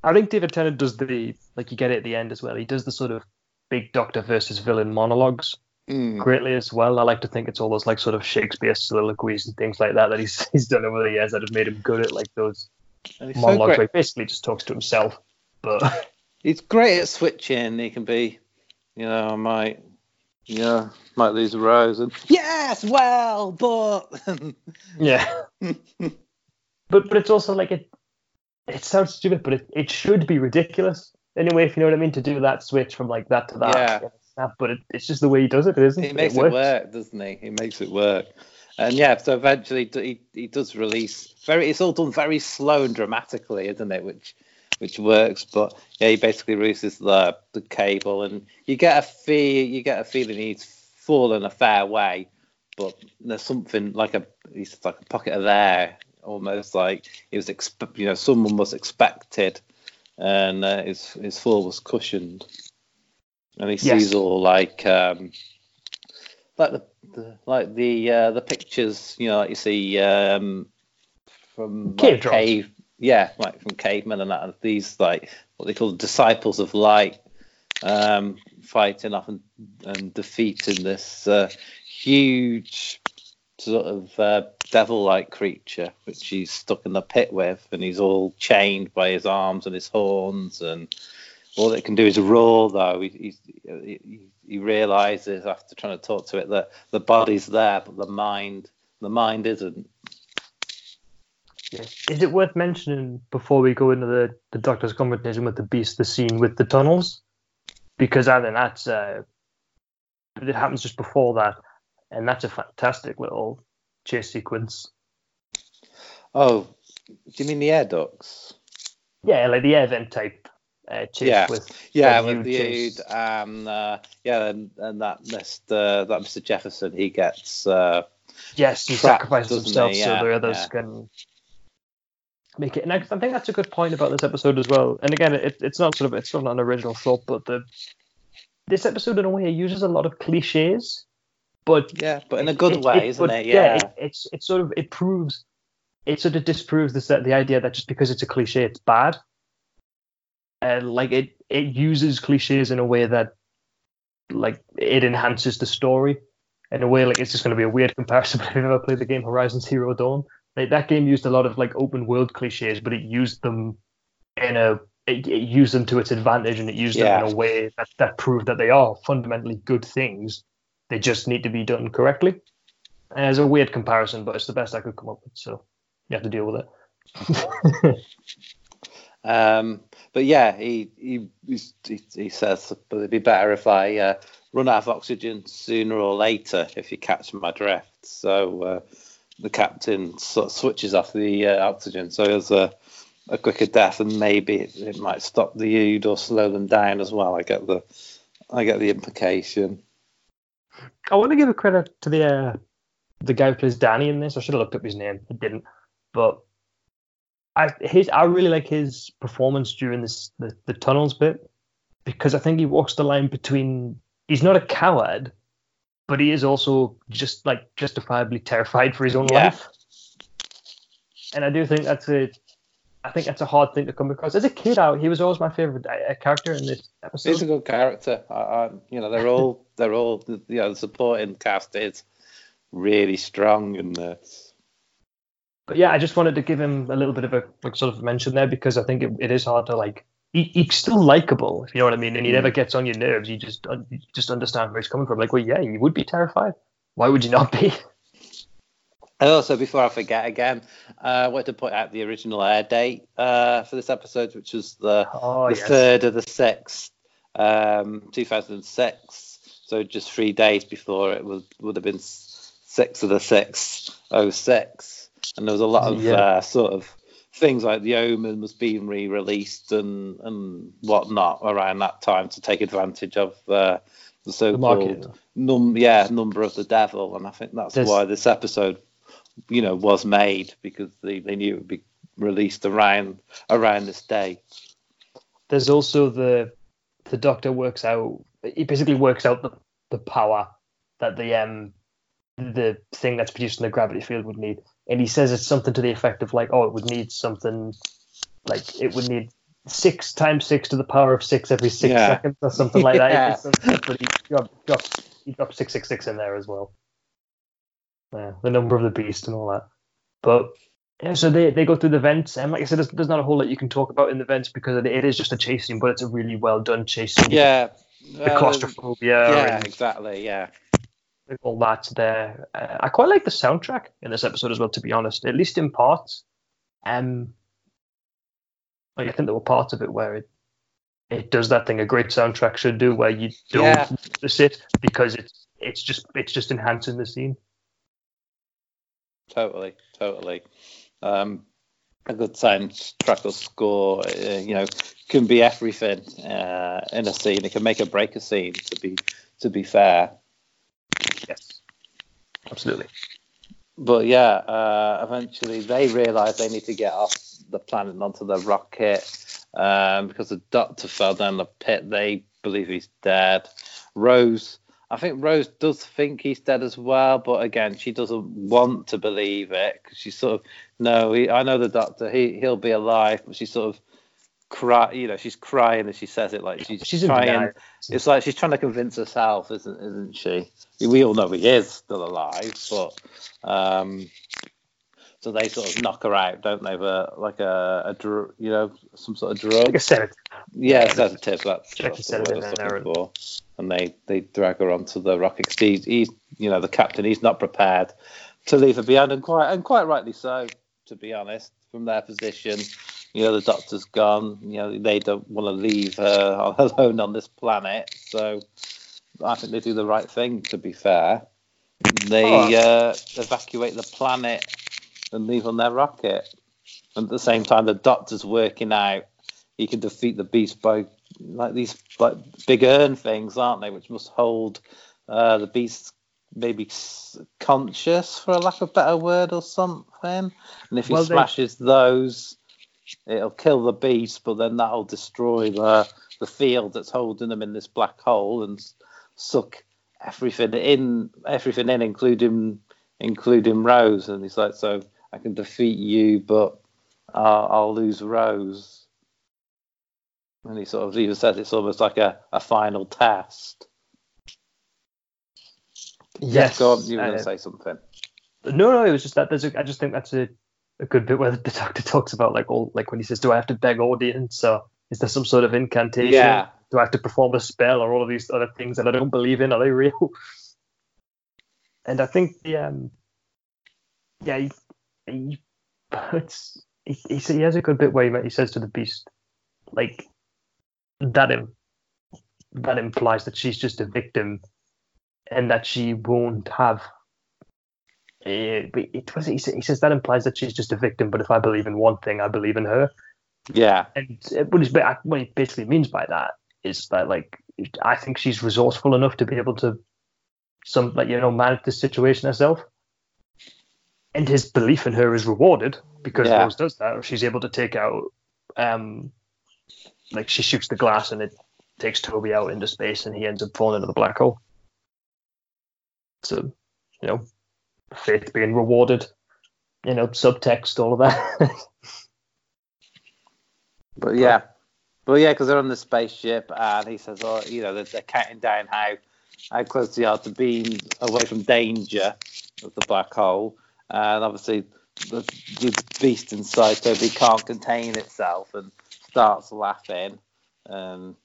I think David Tennant does the like you get it at the end as well. He does the sort of big doctor versus villain monologues Mm. greatly as well. I like to think it's all those like sort of Shakespeare soliloquies and things like that that he's he's done over the years that have made him good at like those so monologues great. where he basically just talks to himself. But he's great at switching. He can be, you know, I might, yeah, might lose a rose, and yes, well, but yeah, but but it's also like it. It sounds stupid, but it, it should be ridiculous anyway. If you know what I mean, to do that switch from like that to that. Yeah. snap, But it, it's just the way he does it, isn't it? he makes it, works. work, doesn't he? He makes it work. And yeah, so eventually he, he does release very. It's all done very slow and dramatically, isn't it? Which which works. But yeah, he basically releases the the cable, and you get a feel you get a feeling he's fallen a fair way. But there's something like a he's like a pocket of air, almost like he was expe- you know someone was expected, and uh, his his fall was cushioned, and he Yes. sees all like um, like the, the like the uh, the pictures you know like you see um, from like, cave yeah like from cavemen and that these like what they call disciples of light um, fighting off and, and defeating this uh, huge sort of uh, devil-like creature which he's stuck in the pit with and he's all chained by his arms and his horns and all it can do is roar though. He, he, he realizes after trying to talk to it that the body's there but the mind the mind isn't Is it worth mentioning before we go into the, the doctor's confrontation with the beast, the scene with the tunnels? Because I think that's uh, it happens just before that, and that's a fantastic little chase sequence. oh do you mean the air ducts Yeah, like the air vent type uh, chase Yeah. with yeah with the chase. Um uh, yeah and, and that mr that mr jefferson he gets uh Yes, he trapped, sacrifices himself he? so Yeah, the others yeah. can make it. And I, I think that's a good point about this episode as well. And again, it, it's not sort of it's not an original thought, but the this episode in a way uses a lot of cliches, but yeah but in a good it- way isn't it yeah, it, it's it's sort of it proves it sort of disproves this the idea that just because it's a cliche it's bad. And like it it uses cliches in a way that like it enhances the story in a way like it's just going to be a weird comparison. But if you've ever played the game Horizon Zero Dawn, like that game used a lot of like open world cliches, but it used them in a it, it used them to its advantage and it used them in a way that that proved that they are fundamentally good things. They just need to be done correctly. And it's a weird comparison, but it's the best I could come up with, so you have to deal with it. Um, but yeah, he he he, he says, but it'd be better if I uh, run out of oxygen sooner or later if you catch my drift. So uh, the captain sort of switches off the uh, oxygen, so there's a a quicker death, and maybe it, it might stop the Ood or slow them down as well. I get the I get the implication. I want to give a credit to the uh, the guy who plays Danny in this. I should have looked up his name. I didn't, but I his I really like his performance during this the, the tunnels bit because I think he walks the line between he's not a coward, but he is also just like justifiably terrified for his own Yeah. life. And I do think that's a I think that's a hard thing to come across. As a kid, I, he was always my favorite uh, character in this episode. He's a good character. I, I, you know, they're all they're all you know the supporting cast is really strong in this. But yeah, I just wanted to give him a little bit of a like, sort of mention there because I think it, it is hard to like. He, he's still likable, if you know what I mean, and he Mm. never gets on your nerves. You just you just understand where he's coming from. Like, well, yeah, you would be terrified. Why would you not be? And also, before I forget again, uh, I wanted to point out the original air date uh, for this episode, which was the Oh, the yes. third of the sixth, um, 2006. So just three days before it would would have been six of the sixth, oh six, and there was a lot of Yeah. uh, sort of things like the Omen was being re-released and and whatnot around that time to take advantage of uh, the The so-called num yeah number of the devil, and I think that's There's- why this episode, you know, was made because they, they knew it would be released around around this day. There's also the the Doctor works out. He basically works out the the power that the um the thing that's producing the gravity field would need, and he says it's something to the effect of like, oh, it would need something like it would need six times six to the power of six every six Yeah. seconds or something like Yeah. that. But he dropped, dropped, he dropped six six six in there as well. Yeah, the number of the beast and all that. But yeah, so they, they go through the vents, and like I said, there's, there's not a whole lot you can talk about in the vents because it, it is just a chase scene, but it's a really well done chase scene. Yeah. the claustrophobia yeah, and exactly. Yeah. All that's there. Uh, I quite like the soundtrack in this episode as well, to be honest, at least in parts. Um, like I think there were parts of it where it it does that thing a great soundtrack should do, where you don't Yeah. notice it because it's it's just it's just enhancing the scene. Totally, totally. Um, a good soundtrack or score, uh, you know, can be everything uh, in a scene. It can make or break a scene. To be to be fair, Yes, absolutely. but yeah, uh, eventually they realise they need to get off the planet and onto the rocket um, because the doctor fell down the pit. They believe he's dead. Rose, I think Rose does think he's dead as well, but again, she doesn't want to believe it because she's sort of no. He, I know the doctor. He he'll be alive, but she's sort of cry. You know, she's crying as she says it, like she's, She's in trying. It's like she's trying to convince herself, isn't isn't she? We all know he is still alive, but um, so they sort of knock her out, don't they? But like a, a you know, some sort of drug. Like I said, yeah, sedative. That's, Check that's the the word I sedative for. And they they drag her onto the rocket. He's, he's you know the captain. He's not prepared to leave her behind, and quite and quite rightly so, to be honest. From their position, you know the doctor's gone. You know they don't want to leave her alone on this planet. So I think they do the right thing. To be fair, they Oh. uh, evacuate the planet and leave on their rocket. And at the same time, the doctor's working out he can defeat the beast by like these like big urn things, aren't they? Which must hold uh, the beast maybe conscious, for a lack of a better word, or something. And if he Well, they- smashes those, it'll kill the beast, but then that'll destroy the the field that's holding them in this black hole and suck everything in, everything in, including including Rose. And he's like, so I can defeat you, but I'll, I'll lose Rose. And he sort of even says it's almost like a, a final test. yes. go on, you were going uh, to say something. No, no, it was just that. There's a, I just think that's a, a good bit where the doctor talks about like all like when he says, "Do I have to beg audience? Or is there some sort of incantation? Yeah. Do I have to perform a spell or all of these other things that I don't believe in? Are they real?" And I think the um, yeah, he, he, it's, he, he, he has a good bit where he, he says to the beast, like that him that implies that she's just a victim and that she won't have uh, it was he, says that implies that she's just a victim but if i believe in one thing i believe in her Yeah, and what, ba- what he basically means by that is that like i think she's resourceful enough to be able to some like you know manage this situation herself. And his belief in her is rewarded because Yeah. Rose does that. She's able to take out um like she shoots the glass and it takes Toby out into space and he ends up falling into the black hole. So you know faith being rewarded you know subtext all of that. But yeah, but yeah, because they're on the spaceship, and he says, "Oh, you know, they're, they're counting down how how close they are to being away from danger." of the black hole, and obviously the, the beast inside Toby can't contain itself and starts laughing. And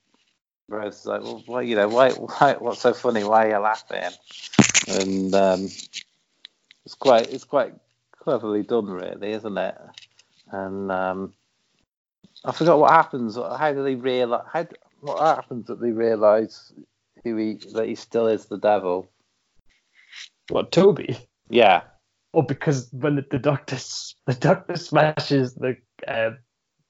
Rose is like, "Well, why, you know, why, why, what's so funny? Why are you laughing?" And um, it's quite, it's quite cleverly done, really, isn't it? And um, I forgot what happens. How do they realize? How what happens that they realize who he that he still is the devil? What Toby? Yeah. Oh, because when the, the doctor the doctor smashes the uh,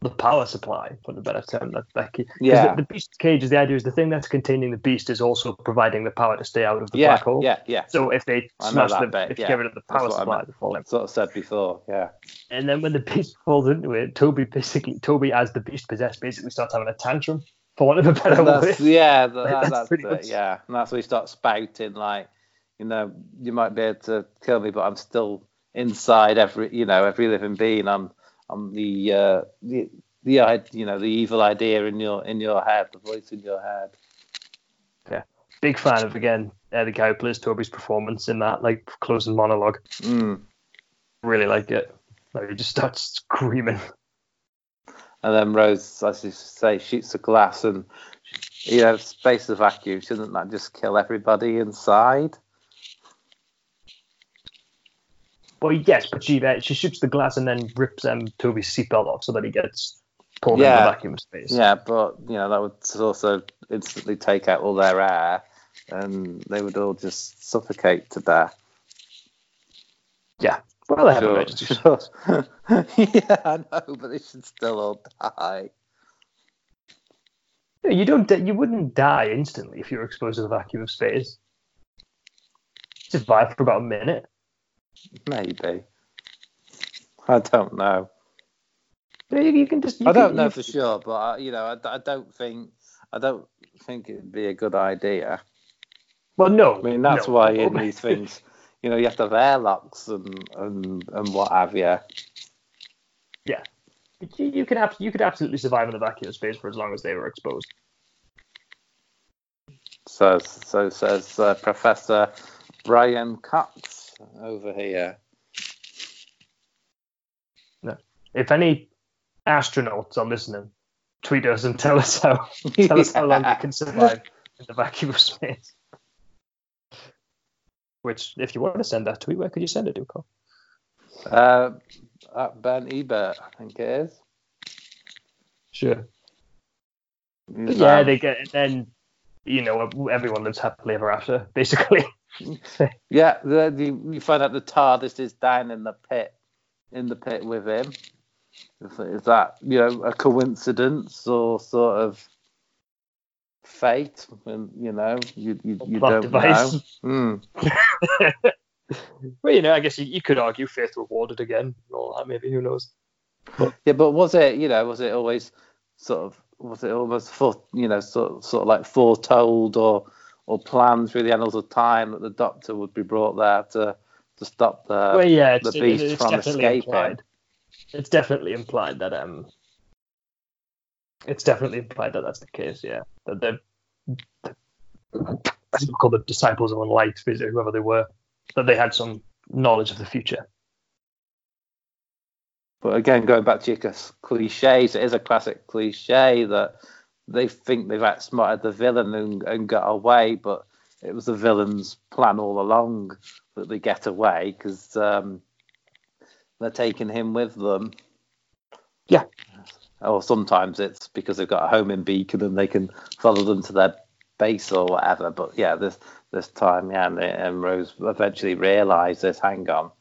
the power supply, for the better term, that. 'cause Yeah. The, the beast's cage is the idea is the thing that's containing the beast is also providing the power to stay out of the yeah, black hole. yeah, yeah. So if they I smash the bit, if you yeah. get rid of the power supply, they fall in. Sort of said before, yeah. And then when the beast falls into it, Toby basically Toby as the beast possessed basically starts having a tantrum, for want of a better word. Yeah, that, Like, that's that's, pretty it. much- Yeah, and that's where he starts spouting like, you know, you might be able to kill me, but I'm still inside every, you know, every living being. I'm, I'm the, uh, the, the, you know, the evil idea in your, in your head, the voice in your head. Yeah, Big fan of again Eddie the plays Toby's performance in that like closing monologue. Mm. Really like it. Like he just starts screaming. And then Rose, as you say, shoots a glass, and you know, space is vacuum. Shouldn't that just kill everybody inside? Well, yes, but she uh, she shoots the glass and then rips um, Toby's seatbelt off so that he gets pulled Yeah. into the vacuum space. Yeah, but you know that would also instantly take out all their air, and they would all just suffocate to death. Yeah. Well, they have Sure, emergencies. sure. yeah, I know, but they should still all die. You don't. You wouldn't die instantly if you were exposed to the vacuum of space. Survive for about a minute. Maybe. I don't know. Yeah, You, can just. You I don't know you- for sure, but I, you know, I, I don't think I don't think it'd be a good idea. Well, no. I mean, that's no. why in these things, you know, you have to have airlocks and and and what have you. You, you could. You could absolutely survive in the vacuum of space for as long as they were exposed. So so says uh, Professor Brian Cox over here. No. If any astronauts are listening, tweet us and tell us how tell us how long you can survive in the vacuum of space. Which, if you want to send that tweet, where could you send it to, Cole? Uh, at Ben Ebert, I think it is. Sure. He's, yeah, um, they get and then you know everyone lives happily ever after, basically. Yeah, the, the, you find out the TARDIS is down in the pit, in the pit with him. Is, is that you know a coincidence or sort of fate? And you know, you you, you don't device. know. Hmm. well, you know, I guess you, you could argue faith rewarded again and all that. Maybe who knows? Yeah, but was it you know was it always sort of was it almost for you know sort sort of like foretold or or planned through the annals of time that the Doctor would be brought there to to stop the well, yeah, the it- beast it's from escaping. implied. It's definitely implied that um, it's definitely implied that that's the case. Yeah, that they're as we call the disciples of basically, whoever they were, that they had some knowledge of the future. But again, going back to your cliches, it is a classic cliche that they think they've outsmarted the villain and, and got away, but it was the villain's plan all along that they get away because um, they're taking him with them. Yeah. Or sometimes it's because they've got a homing beacon and they can follow them to their base or whatever. But yeah, this this time, yeah, and, they- and Rose eventually realised this. Hang on,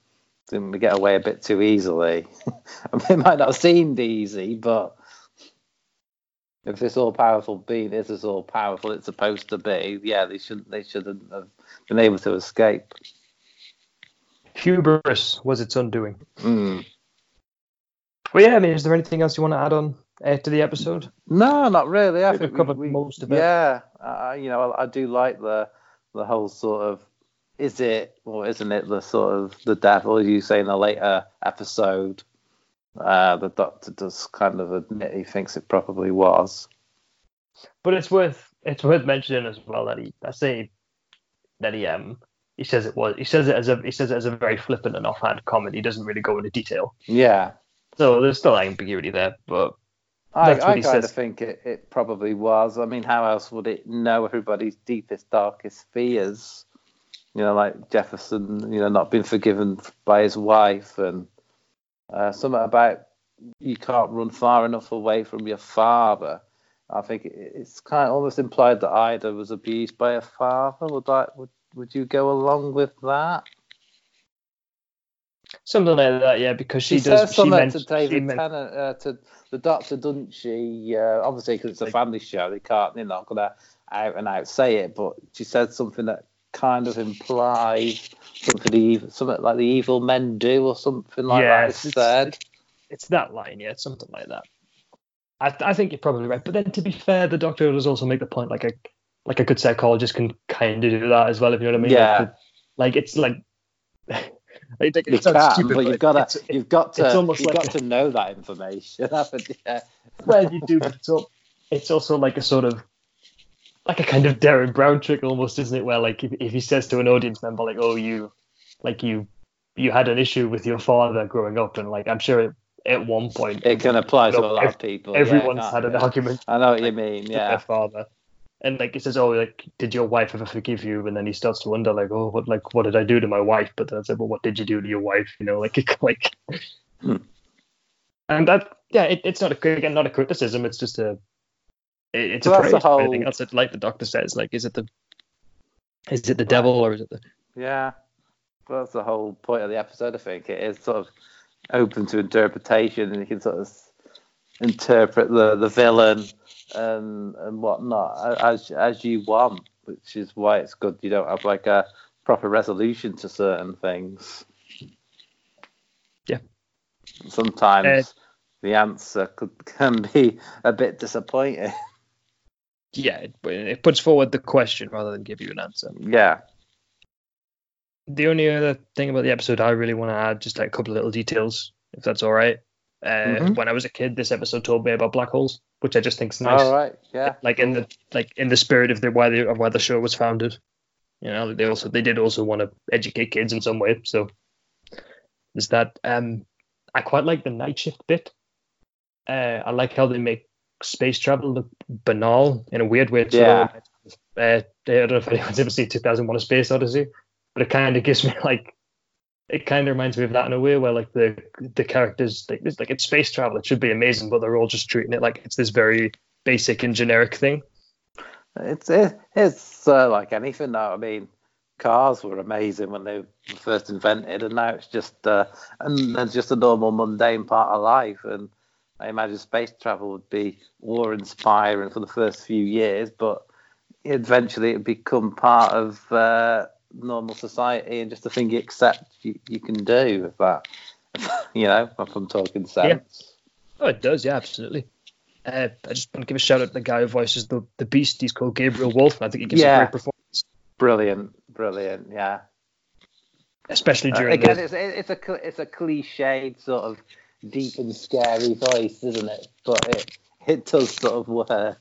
didn't we get away a bit too easily? I mean, it might not have seemed easy, but if this all-powerful being is as all-powerful it's supposed to be, yeah, they shouldn't they shouldn't have been able to escape. Hubris was its undoing. Mm. Well, yeah, I mean, is there anything else you want to add on uh, to the episode? No, not really. I We've think covered we- most of it. Yeah, uh, you know, I, I do like the the whole sort of is it or isn't it the sort of the devil you say in a later episode. Uh, the doctor does kind of admit he thinks it probably was. But it's worth it's worth mentioning as well that he I say that he um he says it was he says it as a he says it as a very flippant and offhand comment. He doesn't really go into detail. Yeah. So there's still ambiguity there, but I, I he kind of think it, it probably was. I mean, how else would it know everybody's deepest, darkest fears? You know, like Jefferson, you know, not being forgiven by his wife, and uh, something about you can't run far enough away from your father. I think it's kind of almost implied that Ida was abused by her father. Would that would would you go along with that? something like that, yeah, because she, She, does. says She something to David meant Tennant, uh, to the doctor, doesn't she? Uh, obviously, because it's a family show, they can't, they're not gonna out and out say it, but she said something that kind of implies something, evil, something like the evil men do, or something like that. it's- It's it's- that line, yeah, it's something like that. I, I think you're probably right, but then to be fair, the doctor does also make the point like a like a good psychologist can kind of do that as well, if you know what I mean. Yeah. Like, it's like. like, it You can, stupid, but you've got to, you've got it's to, you've like got a- to know that information. Yeah. well, you do, it's, all, it's also like a sort of like a kind of Derren Brown trick almost, isn't it? Where like if, if he says to an audience member like, "Oh, you like you you had an issue with your father growing up," and like I'm sure at one point It can apply to a lot of people. everyone's can't had an it? argument I know what you mean. with Yeah. their father. And like he says, oh, like did your wife ever forgive you? And then he starts to wonder, like, oh, what, like, what did I do to my wife? But then I said, well, what did you do to your wife? You know, like, like, Hmm. and that, yeah, it, it's not a again, not a criticism. It's just a, it, it's So a that's the whole- that, like the doctor says, like, is it the, is it the devil or is it the? Yeah, well, that's the whole point of the episode. I think it is sort of open to interpretation, and you can sort of interpret the the villain and and whatnot as as you want, which is why it's good. You don't have like a proper resolution to certain things. Yeah. Sometimes uh, the answer could can be a bit disappointing. Yeah, it, it puts forward the question rather than give you an answer. yeah. the only other thing about the episode I really want to add, just like a couple of little details, if that's all right. Uh, Mhm. When I was a kid, this episode told me about black holes, which I just think is nice. All right. Yeah. Like in the like in the spirit of the why the of why the show was founded. You know, they also they did also want to educate kids in some way. So there's that. Um, I quite like the night shift bit. Uh, I like how they make space travel look banal in a weird way. Yeah. uh, I don't know if anyone's ever seen 2001: A Space Odyssey, but it kind of gives me like, it kind of reminds me of that in a way where like the the characters like it's like it's space travel, it should be amazing, but they're all just treating it like it's this very basic and generic thing. It's it, it's uh, like anything now. I mean, cars were amazing when they were first invented, and now it's just uh, and it's just a normal mundane part of life. And I imagine space travel would be awe-inspiring for the first few years, but eventually it would become part of uh, normal society and just a thing you accept you, you can do. If that, you know, if I'm talking sense. Oh, it does, yeah, absolutely. Uh, I just want to give a shout out to the guy who voices the the Beast. He's called Gabriel Woolf, and I think he gives Yeah. a great performance, Brilliant, brilliant, yeah. especially Uh, during again, the. it's it's a it's a cliched sort of deep and scary voice, isn't it? But it it does sort of work.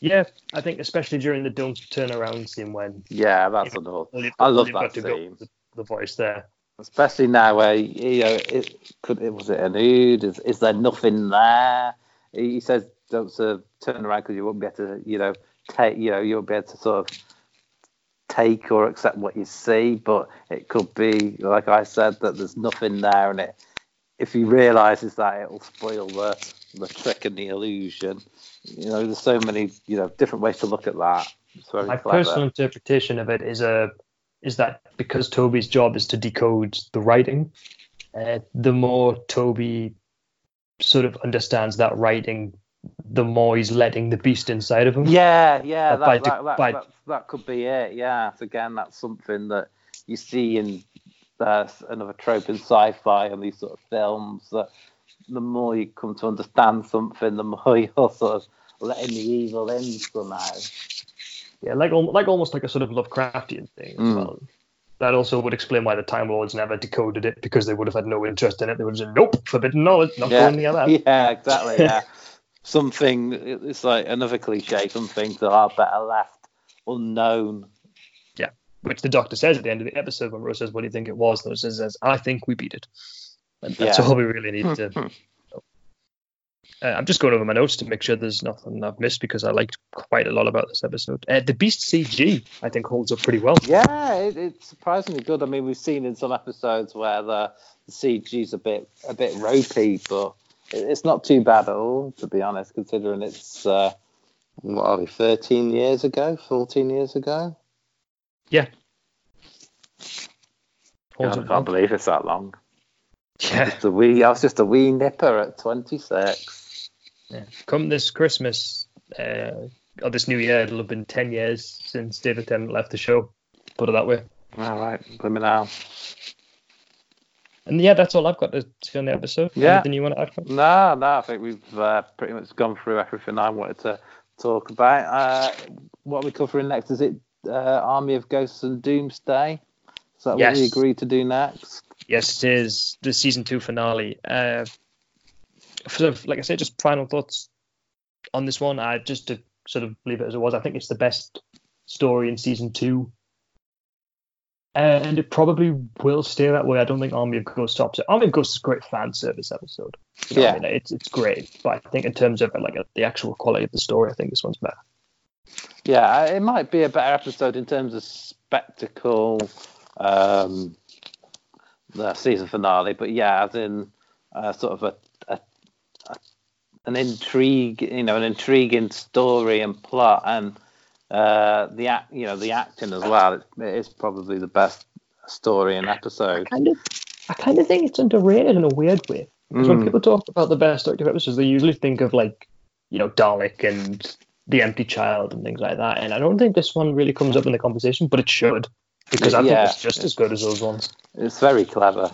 Yeah, I think especially during the don't turn around scene when Yeah, that's another. all you've I love all you've got that scene. with The voice there. Especially now where you know it could it was it an ood? Is, is there nothing there? He says don't sort of turn around because you won't be able to you know take you know you won't be able to sort of take or accept what you see, but it could be like I said that there's nothing there, and it if he realizes that it'll spoil the the trick and the illusion. You know, there's so many you know different ways to look at that. My clever. personal interpretation of it is a is that because Toby's job is to decode the writing, uh, the more Toby sort of understands that writing, the more he's letting the beast inside of him. Yeah, yeah, Uh, that, by that, that, by- that could be it. Yeah, So again, that's something that you see in uh, another trope in sci-fi and these sort of films. That the more you come to understand something, the more you're sort of letting the evil in somehow. Yeah, like like almost like a sort of Lovecraftian thing Mm. well. That also would explain why the Time Lords never decoded it because they would have had no interest in it. They would have said, "Nope, forbidden knowledge, not Yeah, going near that." yeah, exactly. Yeah, something. It's like another cliche. Some things that are better left unknown. Which the doctor says at the end of the episode when Rose says, "What do you think it was?" And Rose says, "I think we beat it." And that's Yeah. all we really need to. Uh, I'm just going over my notes to make sure there's nothing I've missed because I liked quite a lot about this episode. Uh, the Beast CG, I think, holds up pretty well. Yeah, it, it's surprisingly good. I mean, we've seen in some episodes where the, the CG's a bit a bit ropey, but it, it's not too bad at all, to be honest, considering it's uh, what are we, 13 years ago, 14 years ago. Holds God, I can't believe it's that long. Yeah. Just a wee, I was just a wee nipper at 26. yeah. Come this Christmas, uh, or this new year, it'll have been 10 years since David Tennant left the show. Put it that way. All right, let me now. And yeah, that's all I've got to say on the episode. Yeah. Anything you want to add? No, no, I think we've uh, pretty much gone through everything I wanted to talk about. Uh, what are we covering next? Is it uh, Army of Ghosts and Doomsday? Is that what we Yes. agreed to do next? Yes, it is the season two finale. Uh, sort of, like I said, just final thoughts on this one. I just to sort of leave it as it was. I think it's the best story in season two, uh, and it probably will stay that way. I don't think Army of Ghosts stops it. Army of Ghosts is a great fan service episode. You know what I Yeah. mean? it's it's great, but I think in terms of like the actual quality of the story, I think this one's better. Yeah, it might be a better episode in terms of spectacle, um, the season finale. But yeah, as in uh, sort of a, a, a an intrigue, you know, an intriguing story and plot, and uh, the act, you know, the acting as well. It's, it is probably the best story and episode. kind of I kind of think it's underrated in a weird way. Because when Mm. people talk about the best Doctor episodes, they usually think of like, you know, Dalek and The Empty Child and things like that. And I don't think this one really comes up in the conversation, but it should. Because I Yeah. think it's just as good as those ones. It's very clever.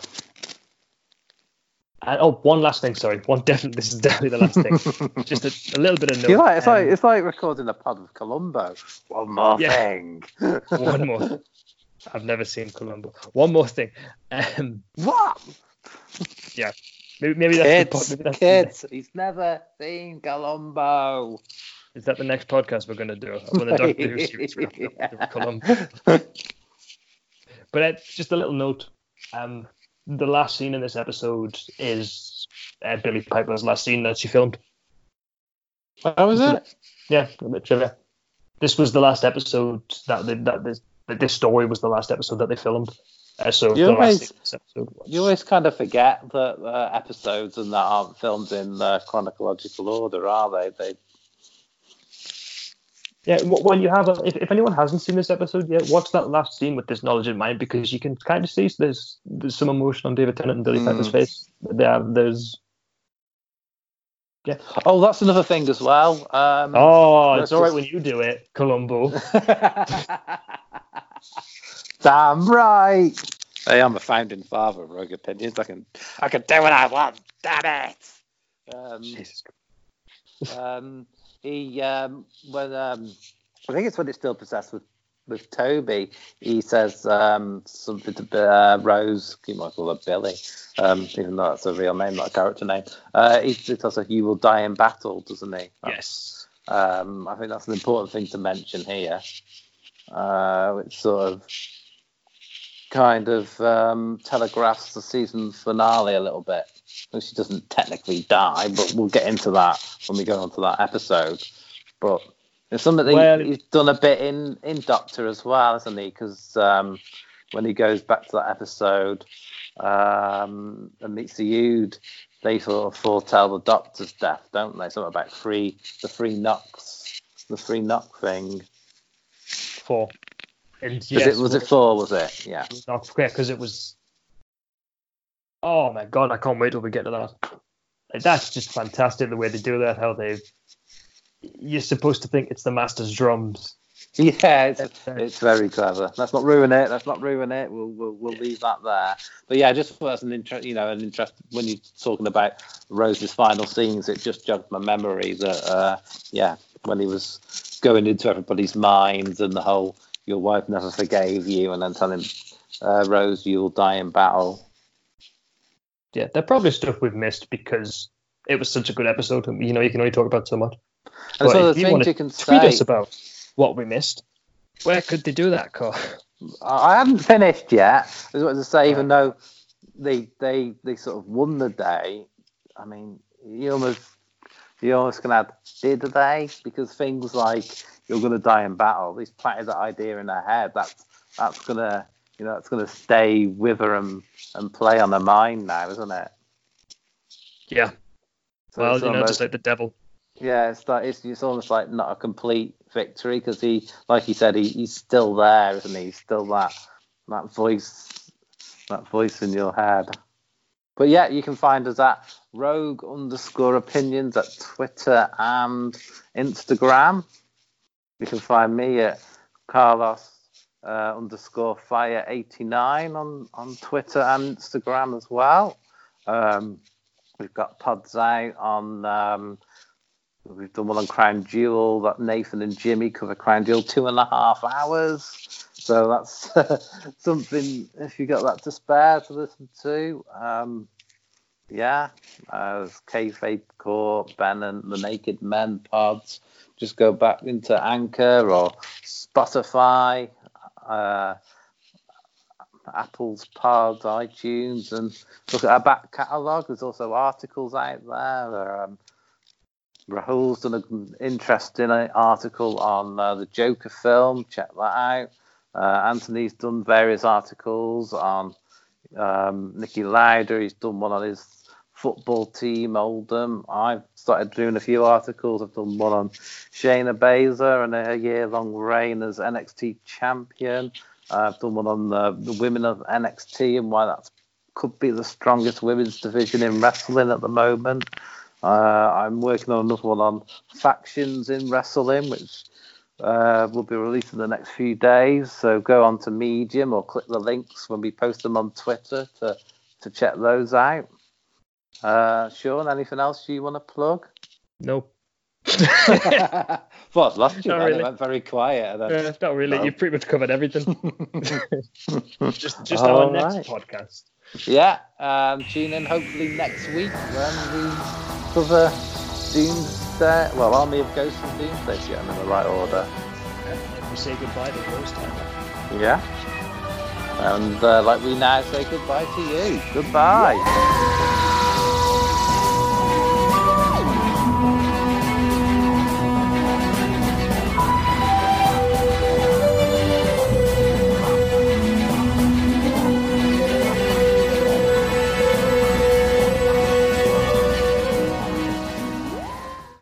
And, oh, one last thing, sorry. One definitely this is definitely the last thing. just a, a little bit of note. Like, it's like um, it's like recording a pod of Columbo. One more Yeah. thing. one more. I've never seen Columbo. One more thing. Um, What? maybe, maybe that's the, po- Kids, maybe that's the- kids. He's never seen Columbo. Is that the next podcast we're going to do? When the Doctor Who series wrapped up, we'll do Columbo. But uh, just a little note. Um, the last scene in this episode is uh, Billie Piper's last scene that she filmed. How was it? Yeah, a bit trivia. This was the last episode that they, that this that this story was the last episode that they filmed. Uh, so You always- last scene in this episode was, You always kind of forget that uh, episodes and that aren't filmed in uh, chronological order, are they? They yeah. w- When you have, a, if, if anyone hasn't seen this episode yet, watch that last scene with this knowledge in mind because you can kind of see there's there's some emotion on David Tennant and Billie Mm. Piper's face. There, there's Yeah. Oh, that's another thing as well. Um, oh, it's all right just- when you do it, Columbo. Damn right. Hey, I'm a founding father of rogue opinions. I can, I can do what I want. Damn it. Um, Jesus um, he um, when um, I think it's when it's still possessed with with Toby. He says um, something to uh, Rose. You might call her Billie, um, even though that's a real name, not a character name. Uh, he, he tells her, "You will die in battle," doesn't he? Yes. Um, I think that's an important thing to mention here, uh, which sort of kind of um, telegraphs the season finale a little bit. Well, She doesn't technically die, but we'll get into that when we go on to that episode. But it's something that Well- he's done a bit in, in Doctor as well, hasn't he? Because um, when he goes back to that episode um, and meets the Ood, they sort of foretell the Doctor's death, don't they? Something about three, the three knocks, the three knock thing. Four. And Was yes, it was it four? Was it? Yeah. not quick because it was. Oh my god! I can't wait till we get to that. Like, that's just fantastic the way they do that. How they, you're supposed to think it's the master's drums. Yeah, it's, it's very clever. Let's not ruin it. Let's not ruin it. We'll we'll, we'll leave that there. But yeah, just as an interest, you know, an interest when you're talking about Rose's final scenes, it just jogged my memory that uh, yeah, when he was going into everybody's minds and the whole "your wife never forgave you," and then telling uh, Rose you'll die in battle. Yeah, they're probably stuff we've missed because it was such a good episode. You know, you can only talk about so much. And But so the you things wanna you can Tweet say. us about what we missed. Where could they do that, Carl? I haven't finished yet. I was about to say, even though they they they sort of won the day, I mean, you almost you're almost gonna have did day because things like you're gonna die in battle. These planted that idea in their head. That's that's gonna you know it's gonna stay with her and and play on her mind now, isn't it? Yeah. So well, you know, just like the devil. Yeah, it's like it's, it's almost like not a complete victory because he, like he said, he, he's still there, isn't he? He's still that that voice, that voice in your head. But yeah, you can find us at Rogue underscore Opinions at Twitter and Instagram. You can find me at Carlos uh, underscore Fire eighty nine on on Twitter and Instagram as well. Um, we've got pods out on. Um, We've done one on Crown Jewel that Nathan and Jimmy cover Crown Jewel two and a half hours. So that's something if you got that to spare to listen to. Um, yeah, uh, Kayfabe Court, Ben and the Naked Men pods. Just go back into Anchor or Spotify, uh, Apple's pods, iTunes, and look at our back catalogue. There's also articles out there. Um, Rahul's done an interesting article on uh, the Joker film. Check that out. Uh, Anthony's done various articles on um, Niki Lauda. He's done one on his football team, Oldham. I've started doing a few articles. I've done one on Shayna Baszler and her year-long reign as NXT champion. I've done one on the, the women of NXT and why that could be the strongest women's division in wrestling at the moment. Uh, I'm working on another one on factions in wrestling, which uh, will be released in the next few days. So go on to Medium or click the links when we post them on Twitter to, to check those out. Uh, Sean, anything else you want to plug? Nope. well, I've lost you Not really. Went very quiet. And then... Uh, not really. No. You've pretty much covered everything. just just All our next podcast. Yeah, um, tune in hopefully next week when we cover Doomsday. Well, Army of Ghosts and Doomsday, get them in the right order. We say goodbye to Ghost. Yeah. And uh, like we now say goodbye to you. Goodbye.